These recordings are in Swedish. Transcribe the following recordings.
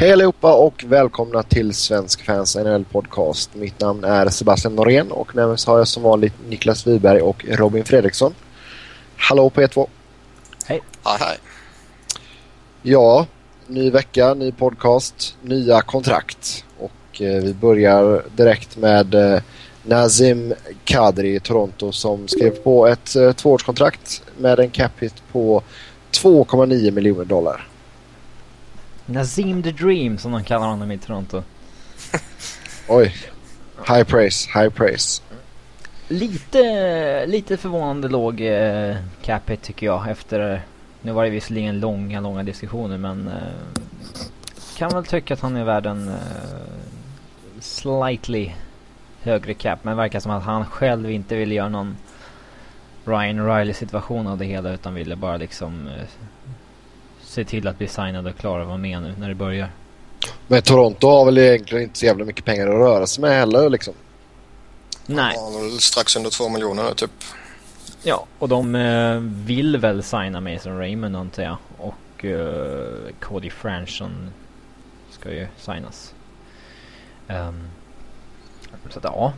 Hej allihopa och välkomna till Svensk Fans NHL Podcast. Mitt namn är Sebastian Norén och med mig har jag som vanligt Niklas Wiberg och Robin Fredriksson. Hallå på er två. Hej. Hej, hej. Ja, ny vecka, ny podcast, nya kontrakt. Och eh, vi börjar direkt med eh, Nazim Kadri i Toronto som skrev på ett eh, tvåårskontrakt med en cap hit på 2,9 miljoner dollar. Nazim the Dream som de kallar honom i Toronto. Oj. High praise, high praise. Lite, lite förvånande låg eh, hit tycker jag efter, nu var det visserligen långa, långa diskussioner men eh, kan väl tycka att han är värd en eh, slightly högre cap men verkar som att han själv inte ville göra någon Ryan Riley situation av det hela utan ville bara liksom eh, se till att bli signad och klar att vara med nu när det börjar. Men Toronto har väl egentligen inte så jävla mycket pengar att röra sig med heller liksom. Nej. Ja, strax under två miljoner typ. Ja, och de eh, vill väl signa Mason Raymond antar jag. Och eh, Cody Franson ska ju signas. Um, så att ja.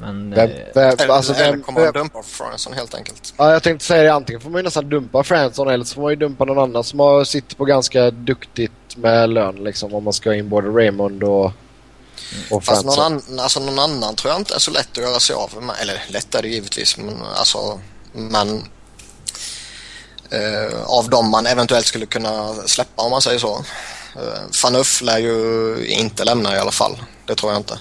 Men... Vem, eh, vem, Eller, alltså, eller vem, kommer vem, dumpa Franson helt enkelt. ja, jag tänkte säga det, antingen får man ju nästan dumpa Fransson eller så får man ju dumpa någon annan som har, sitter på ganska duktigt med lön liksom om man ska in både Raymond och, och Fast någon, Fransson. an, alltså, någon annan tror jag inte är så lätt att göra sig av med. Eller lätt är det givetvis men alltså men eh, av dem man eventuellt skulle kunna släppa om man säger så. Eh, Fanuff lär ju inte lämna i alla fall. Det tror jag inte.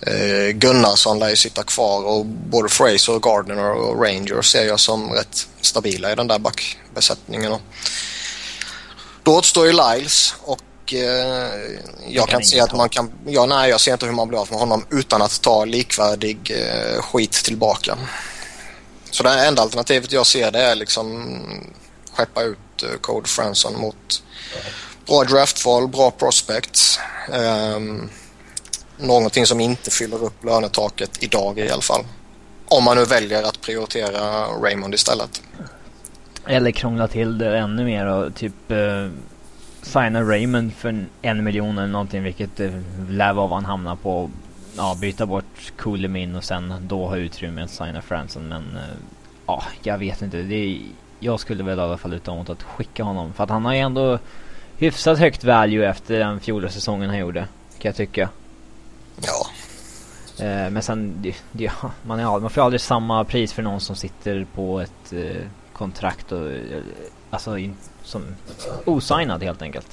Eh, Gunnarsson lär ju sitta kvar och både Fraser, Gardner och Ranger ser jag som rätt stabila i den där backbesättningen. Och Då återstår ju Lyles och eh, jag kan kan se att ta. man kan... Ja, nej, jag ser inte hur man blir av med honom utan att ta likvärdig eh, skit tillbaka. Så det enda alternativet jag ser det är liksom skeppa ut eh, Code Franson mot bra draftval, bra prospects. Um, någonting som inte fyller upp lönetaket idag i alla fall. Om man nu väljer att prioritera Raymond istället. Eller krångla till det ännu mer och typ eh, signa Raymond för en, miljon eller någonting vilket eh, lär vara vad han hamnar på. Ja, byta bort Coolimin och sen då ha utrymme att signa Franson men eh, ja, jag vet inte. Det är, jag skulle väl i alla fall luta mot att skicka honom för att han har ju ändå hyfsat högt value efter den fjolårssäsongen han gjorde. Kan jag tycka. Ja, Eh, men sen, ja, man, är, man får aldrig samma pris för någon som sitter på ett eh, kontrakt och eh, alltså in, som osignad helt enkelt.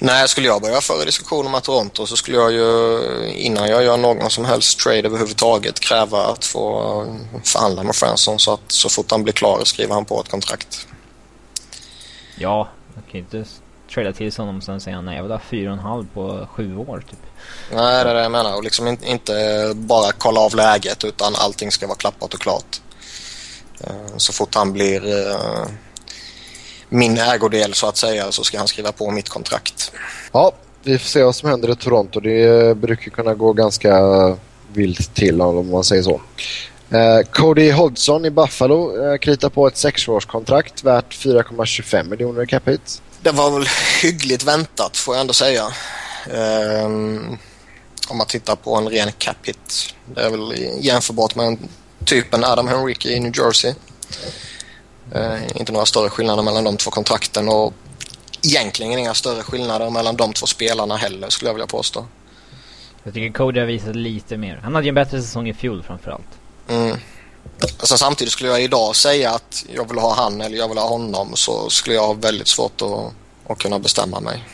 Nej, skulle jag börja föra diskussioner med Toronto så skulle jag ju innan jag gör någon som helst trade överhuvudtaget kräva att få förhandla med Franson så att så fort han blir klar skriver han på ett kontrakt. Ja, man kan ju inte trada till honom och sen säga nej jag vill ha fyra och en halv på sju år typ. Nej, det är det jag menar. Och liksom in, inte bara kolla av läget utan allting ska vara klappat och klart. Eh, Så fort han blir eh, min ägodel så att säga så ska han skriva på mitt kontrakt. Ja, vi får se vad som händer i Toronto. Det eh, brukar kunna gå ganska vilt till om man säger så. Eh, Cody Hodgson i Buffalo eh, kritar på ett sexårskontrakt värt 4,25 miljoner i cap hit. Det var väl hyggligt väntat får jag ändå säga. Ehm, om man tittar på en ren cap hit. Det är väl jämförbart med en typen Adam Henrique i New Jersey. Eh, inte några större skillnader mellan de två kontrakten och egentligen inga större skillnader mellan de två spelarna heller skulle jag vilja påstå. Jag tycker Cody har visat lite mer. Han hade ju en bättre säsong i fjol framförallt. Mm. Alltså, samtidigt skulle jag idag säga att jag vill ha han eller jag vill ha honom så skulle jag ha väldigt svårt att, att kunna bestämma mig.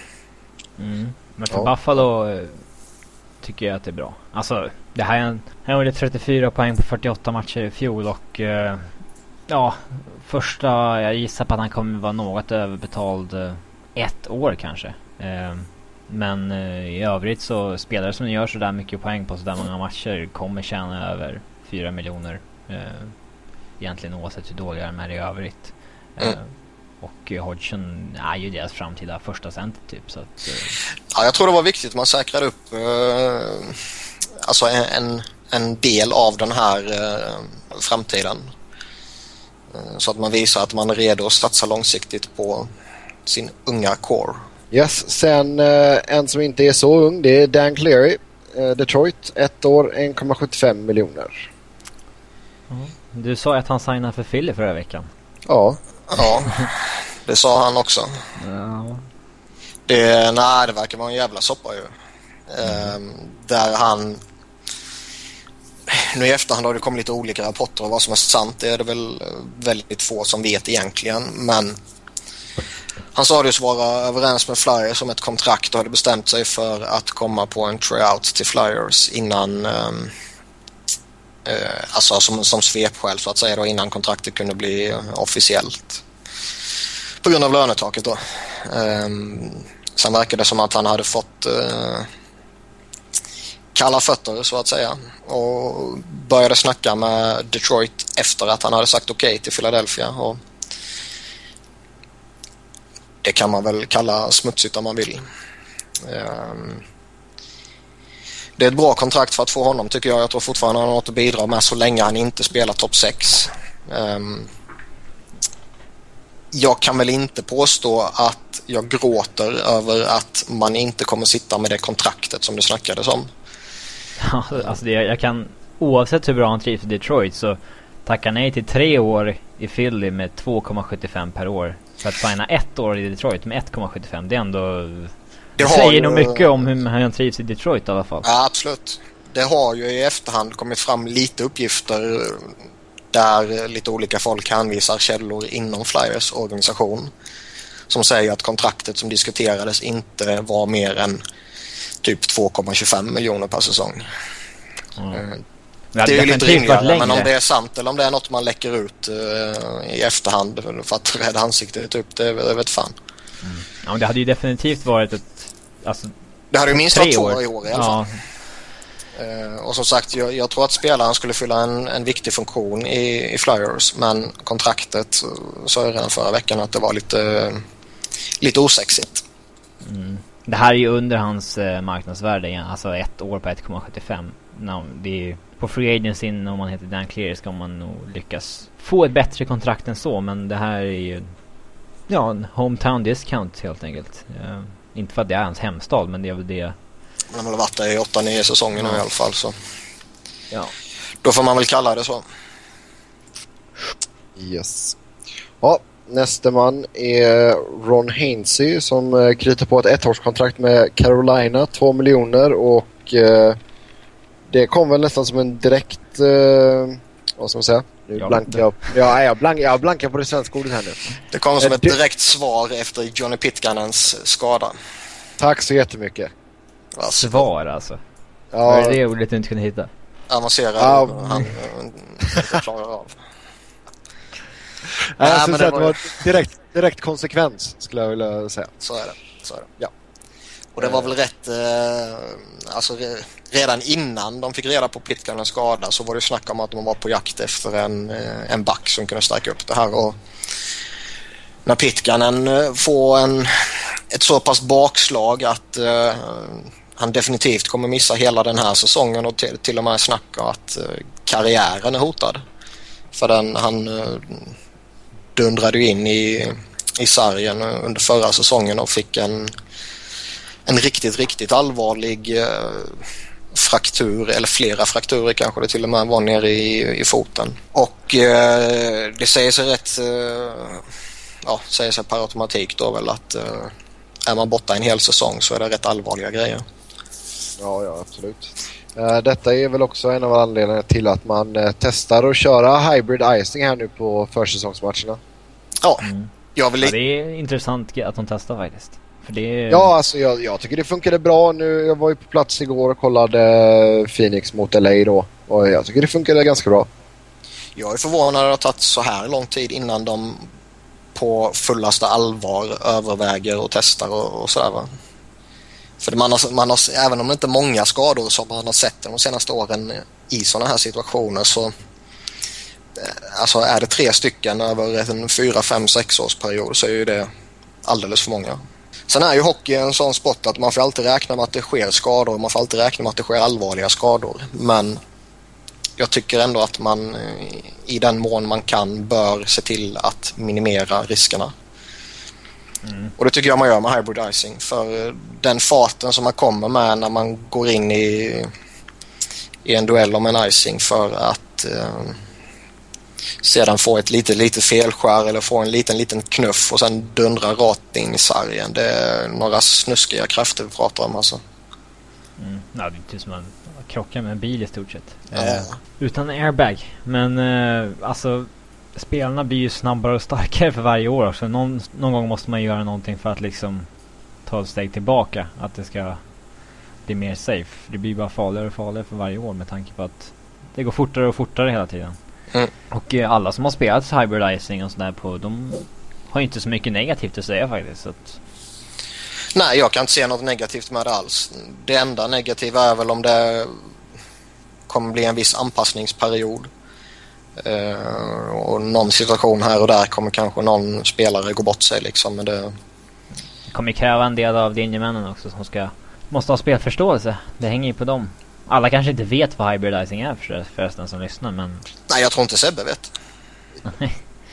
Mm. Men för Ja. Buffalo eh, tycker jag att det är bra. Alltså, det här är en, han gjorde 34 poäng på 48 matcher i fjol och eh, ja, första, jag gissar på att han kommer vara något överbetald eh, ett år kanske. Eh, men i övrigt så spelare som gör sådär mycket poäng på sådär många matcher kommer tjäna över 4 miljoner. Eh, egentligen oavsett hur dåliga de är i övrigt. Eh, Mm. och eh, Hodgson är ju deras framtida första center typ så att... Eh, Ja, jag tror det var viktigt att man säkrade upp eh, alltså en, en, del av den här eh, framtiden. Så att man visar att man är redo att satsa långsiktigt på sin unga core. Yes, sen eh, en som inte är så ung det är Dan Cleary. Eh, Detroit, ett år 1,75 miljoner. Du sa att han signade för Philly förra veckan. Ja, Ja, det sa han också. Ja. Det, nej, det verkar vara en jävla soppa ju. Ehm, där han... Nu i efterhand har det kommit lite olika rapporter om vad som är sant. Det är det väl eh, väldigt få som vet egentligen. Men han sa det vara överens med Flyers om ett kontrakt och hade bestämt sig för att komma på en tryout till Flyers innan... ehm, eh, Eh, alltså som, som svepskäl så att säga då innan kontraktet kunde bli officiellt. På grund av lönetaket då. Ehm, sen verkade det som att han hade fått eh, kalla fötter så att säga och började snacka med Detroit efter att han hade sagt okej okay till Philadelphia. Och det kan man väl kalla smutsigt om man vill. Um, det är ett bra kontrakt för att få honom tycker jag. Jag tror fortfarande han har något att bidra med så länge han inte spelar topp 6. Um, ehm, jag kan väl inte påstå att jag gråter över att man inte kommer sitta med det kontraktet som det snackades om. Ja, alltså det, jag kan oavsett hur bra han trivs i Detroit så tacka nej till tre år i Philly med 2,75 per år. För att signa ett år i Detroit med 1,75 det är ändå... Det, säger ju- nog mycket om hur han trivs i Detroit i alla fall. Ja, absolut. Det har ju i efterhand kommit fram lite uppgifter där lite olika folk hänvisar källor inom Flyers organisation som säger att kontraktet som diskuterades inte var mer än typ 2,25 miljoner per säsong. Ja. Eh, Det är ju lite rimligare men om det är sant eller om det är något man läcker ut eh, i efterhand för att rädda ansiktet upp, det, det vet fan. Ja, men det hade ju definitivt varit ett... Alltså, Det hade ju minst varit två år. i år i alla fall. Ja, Eh, och som sagt, jag, jag tror att spelaren skulle fylla en, en viktig funktion i, i Flyers men kontraktet eh, sa jag redan förra veckan att det var lite, lite osexigt. Mm. Det här är ju under hans eh, marknadsvärde igen. Alltså ett år på 1,75. No, det är ju, på Free Agency om man heter Dan Clear ska man nog lyckas få ett bättre kontrakt än så. Men det här är ju ja, en hometown discount helt enkelt. Eh, inte för att det är hans hemstad men det är väl det. Han har väl varit där i 8-9 säsonger nu Ja. i alla fall så Ja. då får man väl kalla det så. yes. Ja, nästa man är Ron Hainsey som eh, kritar på ett ettårskontrakt med Carolina, 2 miljoner och eh, det kom väl nästan som en direkt, eh, vad ska man säga? Nu Jag blankar jag, ja, jag, blank, jag blankar på det svenska ordet här nu. Det kommer som Eh, ett direkt svar efter Johnny Pitkanens skada. Tack så jättemycket. Alltså, Svar alltså. Ja, Var det det ordet du inte kunde hitta? avancerad Ja. han inte klarar av. Nej, Nej, jag men det att det var var direkt, direkt konsekvens skulle jag vilja säga. Så är det. Så är det. Ja. Och det var väl rätt, eh, alltså re, redan innan de fick reda på Pitkanens skada så var det snack om att de var på jakt efter en, eh, en back som kunde stärka upp det här. Och när Pitkanen eh, får en, ett så pass bakslag att eh, han definitivt kommer missa hela den här säsongen och till, till och med snacka att eh, karriären är hotad. För den, han eh, dundrade ju in i, i sargen under förra säsongen och fick en, en riktigt, riktigt allvarlig eh, fraktur eller flera frakturer kanske det till och med var nere i, i foten. Och eh, det säger sig rätt, eh, ja, säger sig per automatik då väl att eh, är man borta en hel säsong så är det rätt allvarliga grejer. Ja, ja absolut. Eh, Detta är väl också en av anledningarna till att man eh, testar att köra hybrid icing här nu på försäsongsmatcherna. Ja, Mm. jag vill Ja, det är intressant att de testar faktiskt. För det. Ja, alltså jag, jag tycker det funkade bra nu. Jag var ju på plats igår och kollade Phoenix mot LA då. Och jag tycker det funkade ganska bra. Jag är förvånad att det har tagit så här lång tid innan de på fullaste allvar överväger och testar och, och sådär va. För man har, man har, även om det inte är många skador som man har sett de senaste åren i sådana här situationer så eh, alltså är det tre stycken över en fyra, fem, sex års period så är ju det alldeles för många. Sen är ju hockey en sån sport att man får alltid räkna med att det sker skador. Man får alltid räkna med att det sker allvarliga skador. Men jag tycker ändå att man eh, i den mån man kan bör se till att minimera riskerna. Mm. Och det tycker jag man gör med hybrid icing. För den farten som man kommer med när man går in i, i en duell om en icing för att eh, sedan få ett litet, litet felskär eller få en liten, liten knuff och sen dundra rakt in i sargen. Det är några snuskiga krafter vi pratar om alltså. Mm. Ja, det är typ som att krocka med en bil i stort sett. Eh, utan airbag. Men eh, alltså spelarna blir ju snabbare och starkare för varje år också. Någon, någon gång måste man göra någonting för att liksom ta ett steg tillbaka. Att det ska bli mer safe. Det blir bara farligare och farligare för varje år med tanke på att det går fortare och fortare hela tiden. Mm. Och eh, alla som har spelat hybridizing och sådär på de har inte så mycket negativt att säga faktiskt. Att... Nej, jag kan inte se något negativt med det alls. Det enda negativa är väl om det kommer bli en viss anpassningsperiod. Uh, och någon situation här och där kommer kanske någon spelare gå bort sig liksom. Men det... det kommer kräva en del av linjemännen också som ska måste ha spelförståelse. Det hänger ju på dem. Alla kanske inte vet vad hybridizing är förresten som lyssnar men... Nej jag tror inte Sebbe vet.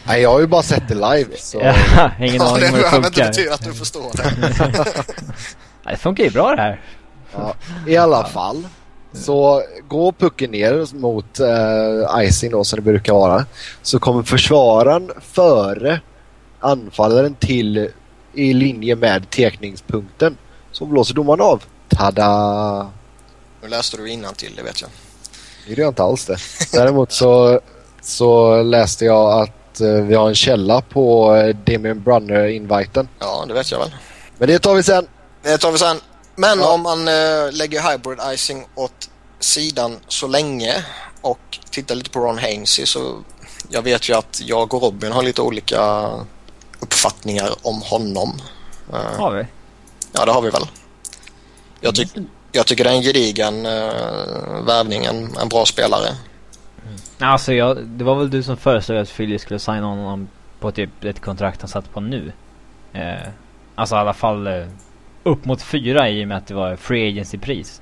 Nej jag har ju bara sett det live så... ja, ingen ja, aning om hur det funkar. Det betyder att du förstår det. det funkar ju bra det här. Ja, I alla fall. Så går pucken ner mot uh, icing då som det brukar vara. Så kommer försvararen före anfallaren till i linje med tekningspunkten. Så blåser domaren av. Tada! Nu läste du till det vet jag. Det gjorde jag inte alls det. Däremot så, så läste jag att uh, vi har en källa på uh, Damien Brunner-inviten. Ja, det vet jag väl. Men det tar vi sen. Det tar vi sen. Men ja. om man uh, lägger hybrid icing åt sidan så länge och tittar lite på Ron Hainsey så jag vet ju att jag och Robin har lite olika uppfattningar om honom. Har vi? Ja, det har vi väl. Jag, ty jag tycker det är en gedigen uh, värvning, en, en bra spelare. Mm. Alltså jag, det var väl du som föreslog att Philly skulle signa honom på typ ett kontrakt han satt på nu. Eh, alltså i alla fall eh, upp mot fyra i och med att det var free agency-pris.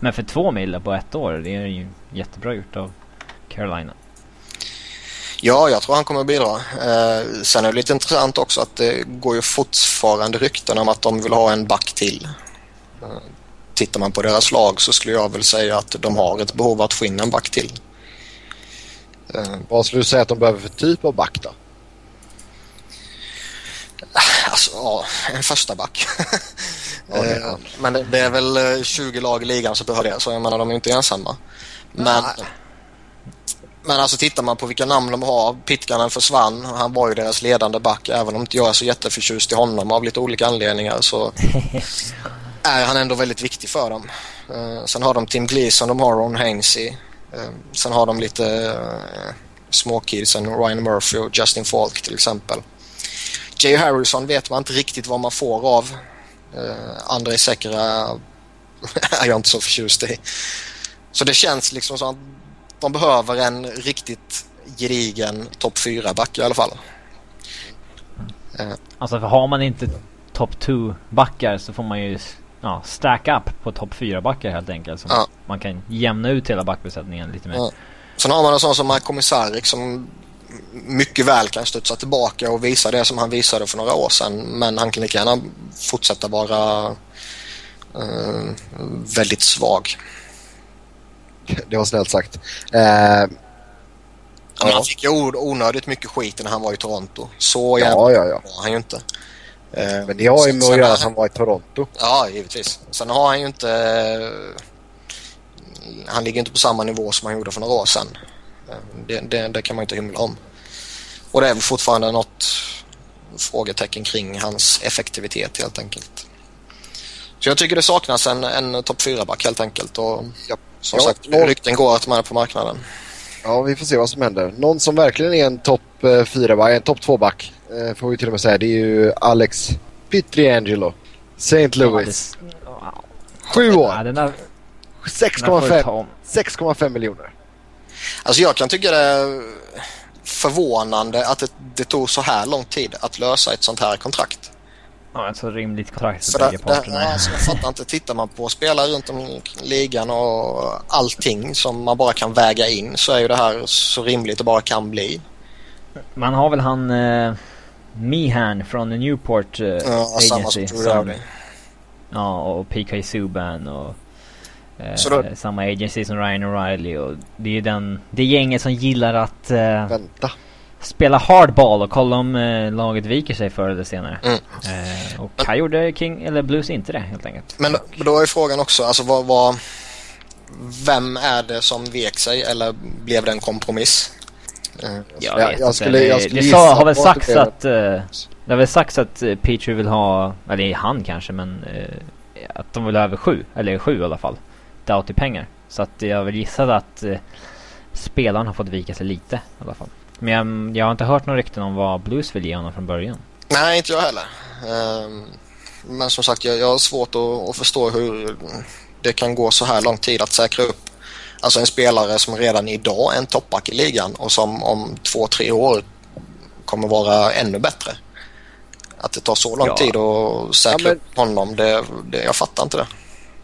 Men för två mil på ett år, det är ju jättebra gjort av Carolina. Ja, jag tror han kommer att bidra. Eh, sen är det lite intressant också att det går ju fortfarande rykten om att de vill ha en back till. Tittar man på deras lag så skulle jag väl säga att de har ett behov av att få in en back till. Eh, Vad skulle du säga att de behöver för typ av back då? Alltså, ja, en första back. Ja, det eh, men det, det, är väl 20 eh, lag i ligan som behöver det, så jag menar de är inte ensamma. Men, men alltså tittar man på vilka namn de har. Pitkanen försvann. Han var ju deras ledande back. Även om inte jag är så jätteförtjust i honom av lite olika anledningar så är han ändå väldigt viktig för dem. Uh, sen har de Tim Gleeson, de har Ron Hainsey. Uh, sen har de lite uh, småkidsen, Ryan Murphy och Justin Falk till exempel. Jay Harrison vet man inte riktigt vad man får av. Uh, Andrei Sekera är jag inte så förtjust i. Så det känns liksom som att de behöver en riktigt gedigen topp 4-back i alla fall. Uh. Alltså för har man inte topp 2-backar så får man ju ja, stack up på topp 4-backar helt enkelt. Så ja. man kan jämna ut hela backbesättningen lite mer. Ja. Sen har man en sån som Mark Komisarik som mycket väl kan studsa tillbaka och visa det som han visade för några år sedan. Men han kan lika gärna fortsätta vara uh, väldigt svag. Det var snällt sagt. Uh, ja. Han fick ju onödigt mycket skit när han var i Toronto. Så ja, ja, ja. var han ju inte. Uh, Men det har ju med att göra att han var i Toronto. Ja, givetvis. Sen har han ju inte... Han ligger inte på samma nivå som han gjorde för några år sedan. Det, det, det, kan man inte hymla om. Och det är väl fortfarande något frågetecken kring hans effektivitet helt enkelt. Så jag tycker det saknas en, en topp 4-back helt enkelt. Och ja, som ja, sagt, rykten går att man är på marknaden. Ja, vi får se vad som händer. Någon som verkligen är en topp 4-back, en topp 2-back, eh, får vi till och med säga, det är ju Alex Pietriangelo. St. Louis. Sju år. 6,5 miljoner. Alltså jag kan tycka det är förvånande att det, det, tog så här lång tid att lösa ett sånt här kontrakt. Ja, ett så rimligt kontrakt för bägge parterna. Alltså, jag fattar inte. Tittar man på spelare runt om i ligan och allting som man bara kan väga in så är ju det här så rimligt det bara kan bli. Man har väl han... Eh, Meehan från Newport uh, ja, samma Drew Dowdy. Ja, och PK Subban och eh, då, samma agency som Ryan O'Reilly och det är den, det gänget som gillar att eh, vänta. Spela hardball och kolla om eh, laget viker sig förr eller senare. Mm. Eh, och här gjorde King, eller Blues inte det helt enkelt. Men då är frågan också, alltså vad, vad vem är det som vek sig eller blev det en kompromiss? Jag, jag, jag skulle, jag skulle det sa, har väl sagts att... Det har väl sagts att uh, Petri vill ha, eller han kanske men att de vill ha över sju, eller sju i alla fall. Doubt i pengar. Så att jag vill gissa att spelaren har fått vika sig lite i alla fall. Men jag, jag har inte hört några rykten om vad Blues vill ge honom från början. Nej, inte jag heller. Um, men som sagt, jag, jag har svårt att, att förstå hur det kan gå så här lång tid att säkra upp alltså en spelare som redan idag är en toppback i ligan och som om två, tre år kommer vara ännu bättre. Att det tar så lång ja. tid att säkra ja, men... upp honom, det, det, jag fattar inte det.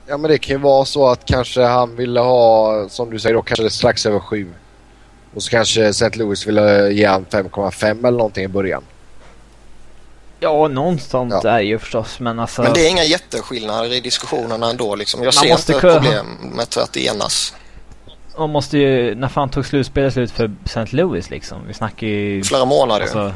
Ja men det kan ju vara så att kanske han ville ha, som du säger då, kanske strax över sju. Och så kanske St. Louis ville ge han 5,5 eller någonting i början. Ja, någonstans ja. är ju förstås, men alltså... Men det är inga jätteskillnader i diskussionerna ändå liksom. Jag ser inte kunna... problem med att enas. Man måste ju, när fan tog slutspelet slut för St. Louis liksom? Vi snackar ju... Flera månader alltså,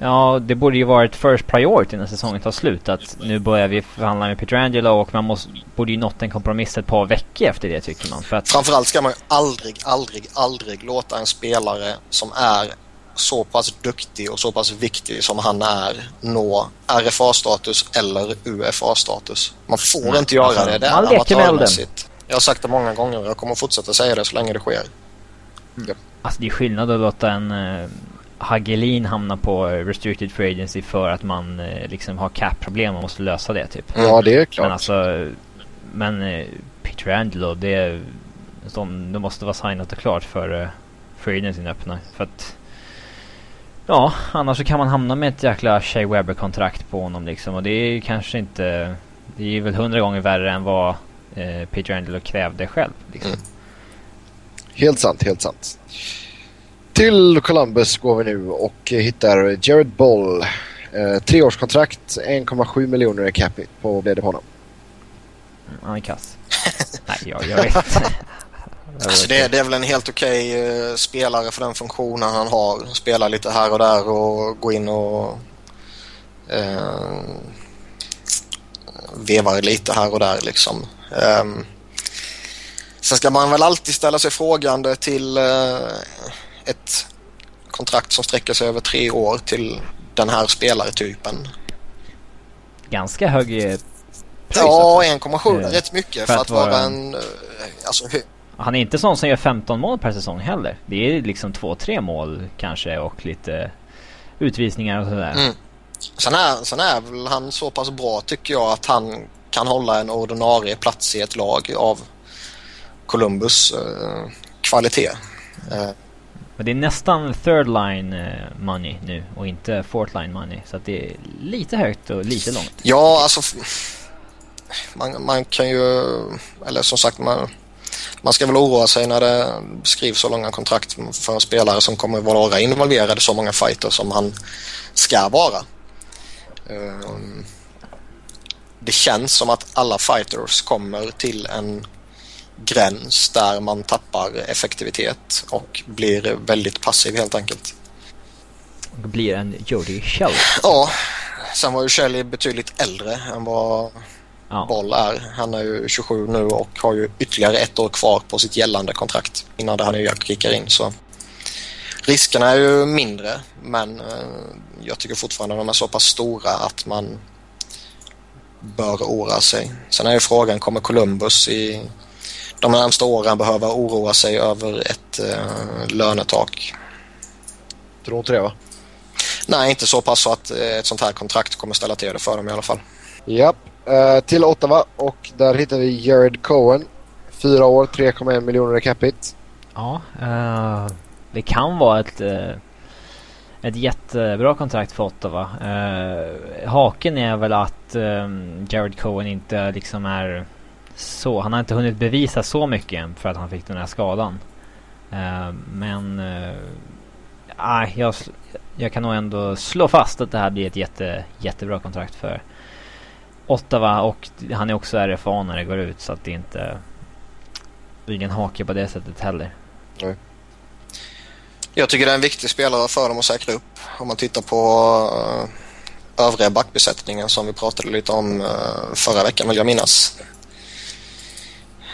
Ja, det borde ju varit first priority när säsongen tar slut. Att nu börjar vi förhandla med Petrangelo och man måste, borde ju nått en kompromiss ett par veckor efter det tycker man. För att... Framförallt ska man ju aldrig, aldrig, aldrig låta en spelare som är så pass duktig och så pass viktig som han är nå RFA-status eller UFA-status. Man får Nej, inte göra alltså, det. Det är amatörmässigt. Jag har sagt det många gånger och jag kommer fortsätta säga det så länge det sker. Mm. Alltså det är skillnad att låta en uh, Hagelin hamna på restricted free agency för att man uh, liksom har cap-problem och måste lösa det typ. Ja det är klart. Men alltså, men uh, Peter Angelo det är, det måste vara signat och klart för free agency öppnar. För att Ja, annars så kan man hamna med ett jäkla Shea Weber-kontrakt på honom liksom. Och det är kanske inte... Det är väl hundra gånger värre än vad eh, Peter Angelo krävde själv. Liksom. Mm. Helt sant, helt sant. Till Columbus går vi nu och hittar Jared Boll. Eh, treårskontrakt, 1,7 miljoner i capita på blev det på honom. Mm, han är kass. Nej, jag, jag vet inte. Alltså det, det, är väl en helt okej okay, uh, spelare för den funktionen han har. Spela lite här och där och gå in och uh, vevar lite här och där liksom. Um, sen ska man väl alltid ställa sig frågande till uh, ett kontrakt som sträcker sig över tre år till den här spelaretypen. Ganska hög pris. Ja, 1,7 är rätt mycket för, för att, att vara en... Alltså, han är inte sån som gör 15 mål per säsong heller. Det är liksom 2-3 mål kanske och lite utvisningar och sådär. Mm. Sen, är, sen är väl han så pass bra tycker jag att han kan hålla en ordinarie plats i ett lag av Columbus eh, kvalitet. Eh. Men det är nästan third line eh, money nu och inte fourth line money. Så att det är lite högt och lite långt. Ja, alltså man, man kan ju, eller som sagt man man ska väl oroa sig när det skrivs så långa kontrakt för en spelare som kommer vara involverad i så många fighter som han ska vara. Ehm, det känns som att alla fighters kommer till en gräns där man tappar effektivitet och blir väldigt passiv helt enkelt. Och blir en Jody Shell. Ja, sen var ju Shelley betydligt äldre än vad ja. Boll är. Han är ju 27 nu och har ju ytterligare ett år kvar på sitt gällande kontrakt innan det här nya kickar in. Så riskerna är ju mindre men eh, jag tycker fortfarande de är så pass stora att man bör oroa sig. Sen är ju frågan, kommer Columbus i de närmsta åren behöva oroa sig över ett uh, lönetak? Tror inte det va? Nej, inte så pass så att uh, ett sånt här kontrakt kommer ställa till det för dem i alla fall. Japp. Uh, till Ottawa och där hittar vi Jared Cohen. Fyra år, 3,1 miljoner i capita. Ja, uh, det kan vara ett, uh, ett jättebra kontrakt för Ottawa. haken är väl att Jared Cohen inte liksom är så, han har inte hunnit bevisa så mycket än för att han fick den här skadan. Eh, men, eh, nej, jag, jag kan nog ändå slå fast att det här blir ett jätte, jättebra kontrakt för Ottawa och han är också RFA när det går ut så att det inte blir en hake på det sättet heller. Nej. Jag tycker det är en viktig spelare för dem att säkra upp. Om man tittar på uh, övriga backbesättningen som vi pratade lite om uh, förra veckan vill jag minnas.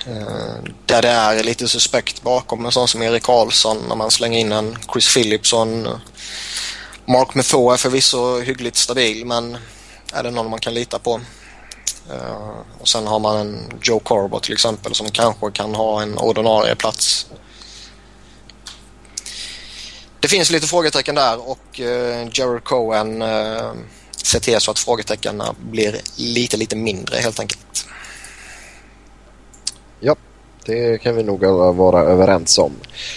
Eh, där det är lite suspekt bakom en sån som Erik Karlsson när man slänger in en Chris Philipson. Mark Metho är förvisso hyggligt stabil men är det någon man kan lita på? Eh, och sen har man en Joe Corbo till exempel som kanske kan ha en ordinarie plats det finns lite frågetecken där och eh, Jared Cohen ser till så att frågetecknen blir lite, lite mindre helt enkelt. Det kan vi nog vara överens om.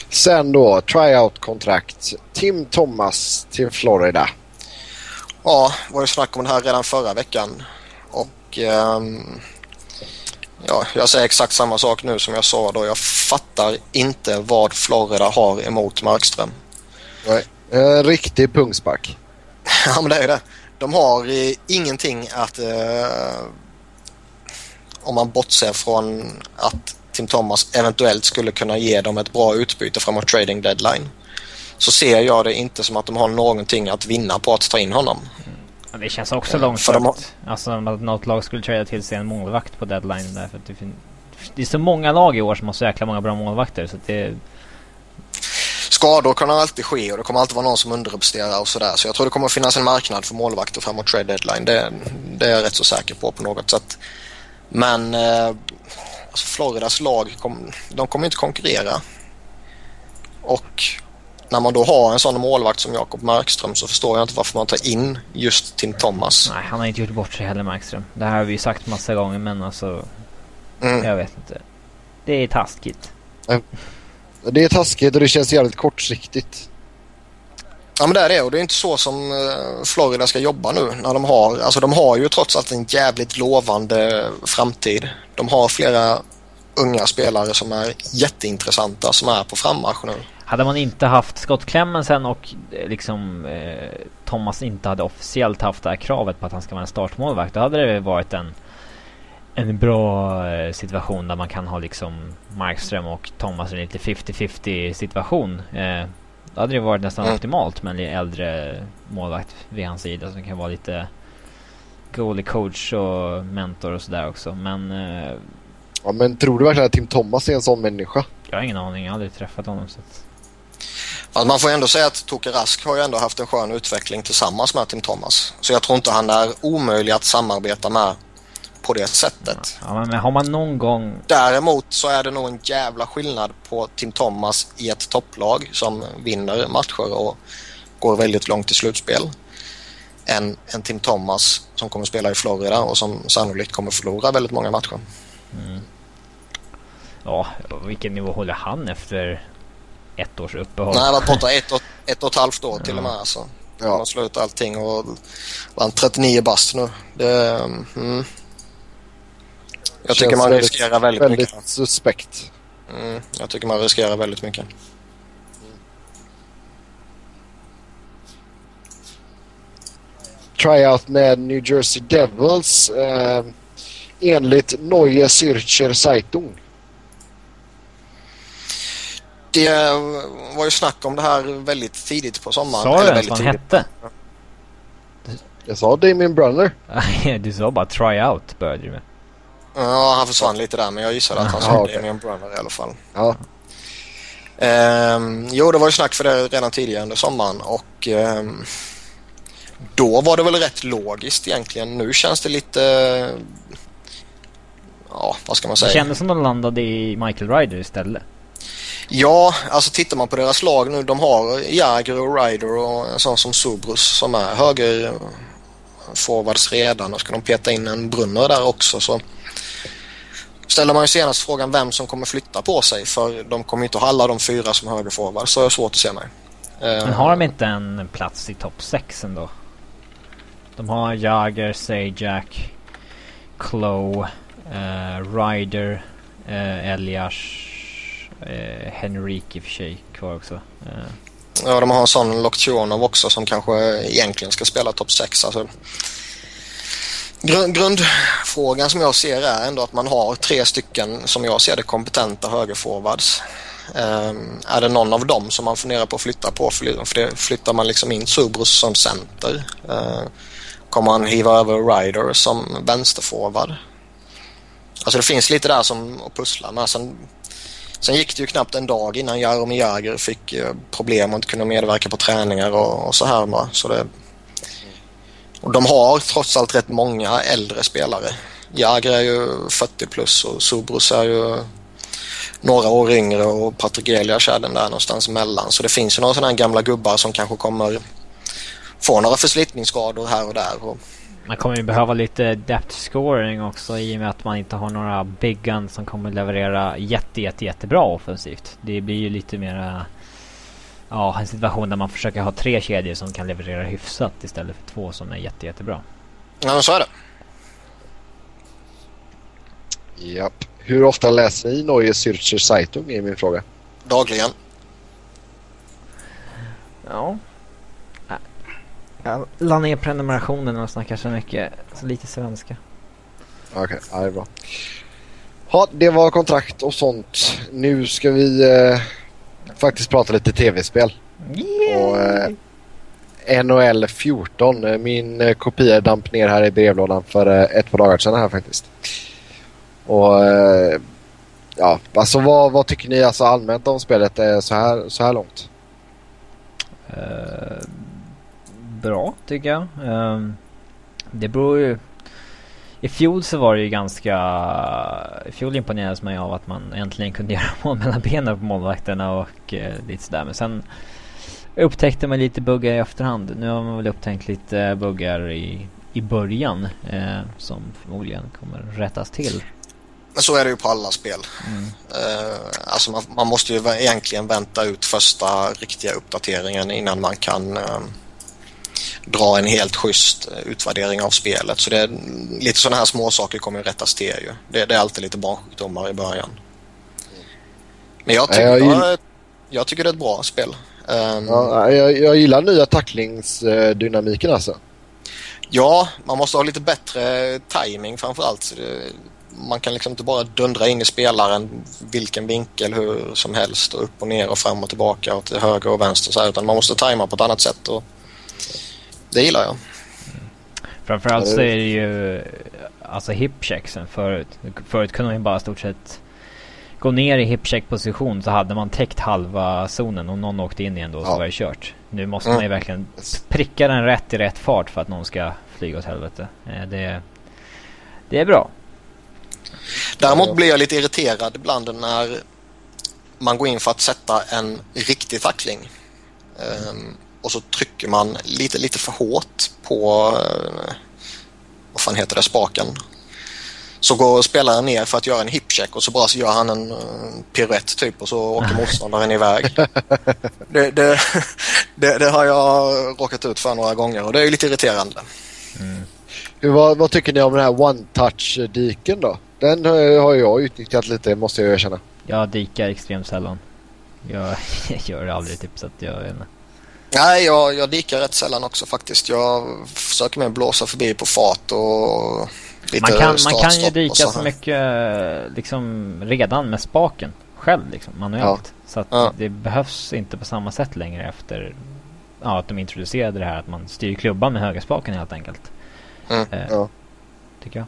Sen då, tryout-kontrakt. Tim Thomas till Florida. Ja, var ju snack om det här redan förra veckan. Och um, ja, jag säger exakt samma sak nu som jag sa då. Jag fattar inte vad Florida har emot Markström. Nej. En riktig pungspark. ja, men det är ju det. De har eh, ingenting att... Eh, om man bortser från att Tim Thomas eventuellt skulle kunna ge dem ett bra utbyte framåt trading deadline. Så ser jag det inte som att de har någonting att vinna på att ta in honom. Mm. Det känns också långsökt. Har... Alltså att något lag skulle trada till sig en målvakt på deadline därför att det, fin- det är så många lag i år som har så jäkla många bra målvakter så det skador kan alltid ske och det kommer alltid vara någon som underpresterar och sådär. Så jag tror det kommer finnas en marknad för målvakter framåt trade deadline. Det, det är jag rätt så säker på på något sätt. Men eh, alltså Floridas lag, kom, de kommer inte konkurrera. Och när man då har en sån målvakt som Jakob Markström så förstår jag inte varför man tar in just Tim Thomas. Nej, han har inte gjort bort sig heller Markström. Det här har vi sagt massa gånger men alltså... Mm. Jag vet inte. Det är taskigt. Det är taskigt och det känns jävligt kortsiktigt. Ja men det är det och det är inte så som eh, Florida ska jobba nu när de har, alltså de har ju trots allt en jävligt lovande framtid. De har flera unga spelare som är jätteintressanta som är på frammarsch nu. Hade man inte haft Scott Clemmensen och eh, liksom eh, Thomas inte hade officiellt haft det här kravet på att han ska vara en startmålvakt då hade det varit en en bra eh, situation där man kan ha liksom Markström och Thomas i en lite 50-50 situation. Eh, då hade det varit nästan mm. optimalt med en äldre målvakt vid hans sida som kan vara lite goalie coach och mentor och sådär också. Men... Eh, ja men tror du verkligen att Tim Thomas är en sån människa? Jag har ingen aning, jag har aldrig träffat honom så att... Alltså man får ändå säga att Toke Rask har ju ändå haft en skön utveckling tillsammans med Tim Thomas. Så jag tror inte han är omöjlig att samarbeta med på det sättet. Ja, men har man någon gång... Däremot så är det nog en jävla skillnad på Tim Thomas i ett topplag som vinner matcher och går väldigt långt i slutspel. Än en Tim Thomas som kommer spela i Florida och som sannolikt kommer förlora väldigt många matcher. Mm. Ja, vilken nivå håller han efter ett års uppehåll? Nej, han har varit borta ett och, ett och ett halvt år till och med. Alltså. Ja. Han har slutat allting och var 39 bast nu. Det, mm. Jag tycker man riskerar väldigt, väldigt mycket. Väldigt suspekt. Mm, jag tycker man riskerar väldigt mycket. Tryout med New Jersey Devils eh, enligt Neue Zürcher Zeitung. Det var ju snack om det här väldigt tidigt på sommaren. Sa du ens vad han hette? Jag sa Damien Brunner. du sa bara tryout började du med. Ja, han försvann lite där men jag gissade att han sa okay. Damian Brunner i alla fall. Ja. Um, jo, det var ju snack för det redan tidigare under sommaren och um, då var det väl rätt logiskt egentligen. Nu känns det lite... Ja, vad ska man säga? Det kändes som de landade i Michael Ryder istället. Ja, alltså tittar man på deras lag nu. De har Jagr och Ryder och en sån som Subrus som är höger forwards redan och ska de peta in en Brunner där också så ställer man ju senast frågan vem som kommer flytta på sig för de kommer inte att ha alla de fyra som högerforward så är det svårt att se mig. Men har de inte en plats i topp 6 ändå? De har Jager, Sajak, Chloe, uh, Ryder, uh, Elias, uh, Henrik i och för sig kvar också. Uh. Ja, de har en sån Loktionov också som kanske egentligen ska spela topp 6. Alltså, grund, grundfrågan som jag ser är ändå att man har tre stycken, som jag ser det, kompetenta högerforwards. Um, är det någon av dem som man funderar på att flytta på? Flyttar man liksom in Subrus som center? Uh, kommer man hiva över Ryder som vänsterforward? Alltså det finns lite där som att pussla med. Sen, sen gick det ju knappt en dag innan Jaromir Jagr fick eh, problem och inte kunde medverka på träningar och, och så här. Så det, och de har trots allt rätt många äldre spelare. Jagr är ju 40 plus och Subrus är ju några år yngre och Patrik Elias är den där någonstans emellan. Så det finns ju några sådana här gamla gubbar som kanske kommer få några förslitningsskador här och där. Och... Man kommer ju behöva lite depth scoring också i och med att man inte har några big guns som kommer leverera jätte, jätte, jättebra offensivt. Det blir ju lite mera ja, en situation där man försöker ha tre kedjor som kan leverera hyfsat istället för två som är jätte, jättebra. Ja, men så är det. Japp. Hur ofta läser ni Neue Zürcher Zeitung är min fråga. Dagligen. Ja. Jag la ner prenumerationen och snackar så mycket, så lite svenska. Okej, okay, ja, det är bra. Ja, det var kontrakt och sånt. Nu ska vi eh, faktiskt prata lite tv-spel. Och, eh, NHL 14. Min eh, kopia damp ner här i brevlådan för eh, ett par dagar sedan här faktiskt. Och eh, ja, alltså vad, vad tycker ni alltså allmänt om spelet eh, så här, så här långt? Uh, bra tycker jag. Uh, det beror ju... I fjol så var det ju ganska... I fjol imponerades man ju av att man äntligen kunde göra mål mellan benen på målvakterna och uh, lite sådär. Men sen upptäckte man lite buggar i efterhand. Nu har man väl upptäckt lite buggar i, i början eh, som förmodligen kommer rättas till. Men så är det ju på alla spel. Mm. Uh, alltså man, man, måste ju egentligen vänta ut första riktiga uppdateringen innan man kan uh, dra en helt schysst utvärdering av spelet. Så det är, lite sådana här små saker kommer ju rättas till ju. Det, det, är alltid lite barnsjukdomar i början. Men jag tycker, jag, jag tycker det är ett bra spel. Um, ja, jag, jag gillar nya tacklingsdynamiken alltså. Ja, man måste ha lite bättre timing framförallt. Man kan liksom inte bara dundra in i spelaren vilken vinkel hur som helst och upp och ner och fram och tillbaka och till höger och vänster så här, utan man måste tajma på ett annat sätt och det gillar jag. Framförallt så är det ju alltså hipchecksen förut. Förut kunde man ju bara stort sett gå ner i hipcheck position så hade man täckt halva zonen och någon åkte in igen då så ja. var det kört. Nu måste mm. man ju verkligen pricka den rätt i rätt fart för att någon ska flyga åt helvete. Eh, det, det är bra. Däremot blir jag lite irriterad ibland när man går in för att sätta en riktig tackling. Um, och så trycker man lite, lite för hårt på, uh, vad fan heter det, spaken. Så går spelaren ner för att göra en hipcheck och så bara så gör han en uh, piruett typ och så åker motståndaren iväg. Det, det, det, det, har jag råkat ut för några gånger och det är lite irriterande. Mm. Hur, vad, vad, tycker ni om den här one-touch-diken då? Den har jag utnyttjat lite måste jag erkänna. Jag dikar extremt sällan. Jag, gör det aldrig typ så att jag vet inte. Nej, jag, jag dikar rätt sällan också faktiskt. Jag försöker mer blåsa förbi på fart och lite man kan, man kan ju dika så, så mycket liksom redan med spaken själv liksom manuellt. Ja. Så att ja. det behövs inte på samma sätt längre efter ja, att de introducerade det här att man styr klubban med högerspaken helt enkelt. Mm. Eh, ja. Tycker jag.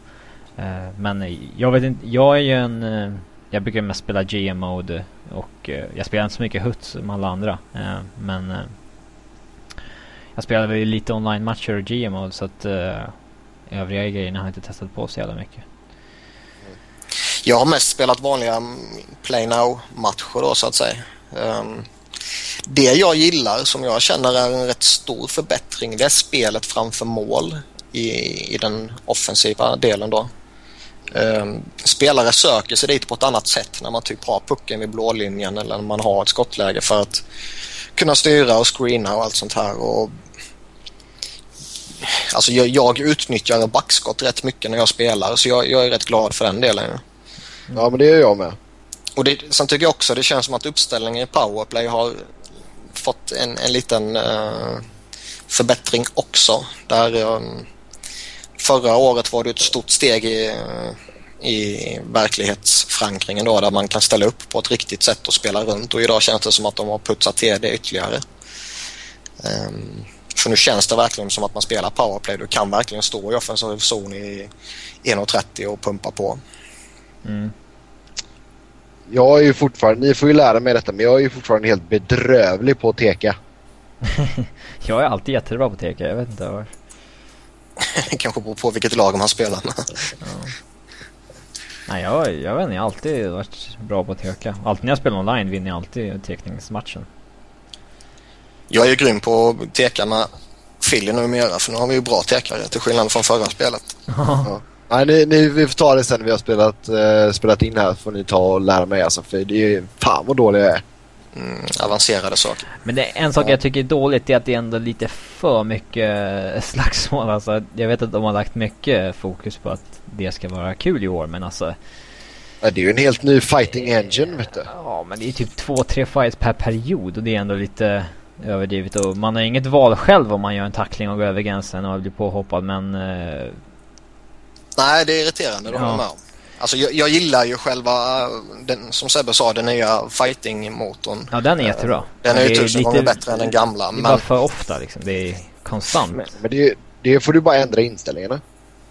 Eh, men jag vet inte, jag är ju en... Eh, jag brukar mest spela GM-mode och eh, jag spelar inte så mycket HUT som alla andra. men jag spelade väl lite online-matcher och GMO så att eh, övriga grejerna har jag inte testat på så jävla mycket. Mm. Jag har mest spelat vanliga play now-matcher då så att säga. Um, det jag gillar som jag känner är en rätt stor förbättring det är spelet framför mål i, i den offensiva delen då. Um, spelare söker sig dit på ett annat sätt när man typ har pucken vid blålinjen eller när man har ett skottläge för att kunna styra och screena och allt sånt här. Och, alltså jag, jag utnyttjar backskott rätt mycket när jag spelar så jag, jag är rätt glad för den delen. Ja men det är jag med. Och det, sen tycker jag också det känns som att uppställningen i powerplay har fått en, en liten uh, förbättring också. Där um, Förra året var det ett stort steg i, i verklighetsförankringen då där man kan ställa upp på ett riktigt sätt och spela runt och idag känns det som att de har putsat till det ytterligare. Um, för nu känns det verkligen som att man spelar powerplay. Du kan verkligen stå i offensiv zon i 1.30 och pumpa på. Mm. Jag är ju fortfarande, ni får ju lära mig detta, men jag är ju fortfarande helt bedrövlig på att teka. jag är alltid jättebra på att teka, jag vet inte varför. Kanske beror på vilket lag man spelar med. ja. Nej, jag, jag vet inte, jag har alltid varit bra på att teka. Alltid när jag spelar online vinner jag alltid tekningsmatchen. Jag är ju grym på att teka med Philly numera för nu har vi ju bra tekare till skillnad från förra spelet. ja. Nej, ni, ni, vi får ta det sen när vi har spelat, uh, spelat in här får ni ta och lära mig alltså för det är fan vad dålig jag är. Mm, avancerade saker. Men det, en sak ja. jag tycker är dåligt är att det är ändå lite för mycket slagsmål. Alltså, jag vet att de har lagt mycket fokus på att det ska vara kul i år men alltså. Ja, det är ju en helt ny fighting engine vet du. Ja men det är typ två, tre fights per period och det är ändå lite överdrivet och man har inget val själv om man gör en tackling och går över gränsen och blir påhoppad men... Uh... Nej det är irriterande, det ja. med om. Alltså jag, jag, gillar ju själva, den, som Sebbe sa, den nya fighting-motorn. Ja den är jättebra. Den är ju tusen gånger bättre än den gamla. Det är men... bara för ofta liksom, det är konstant. Men, men det, det, får du bara ändra inställningarna.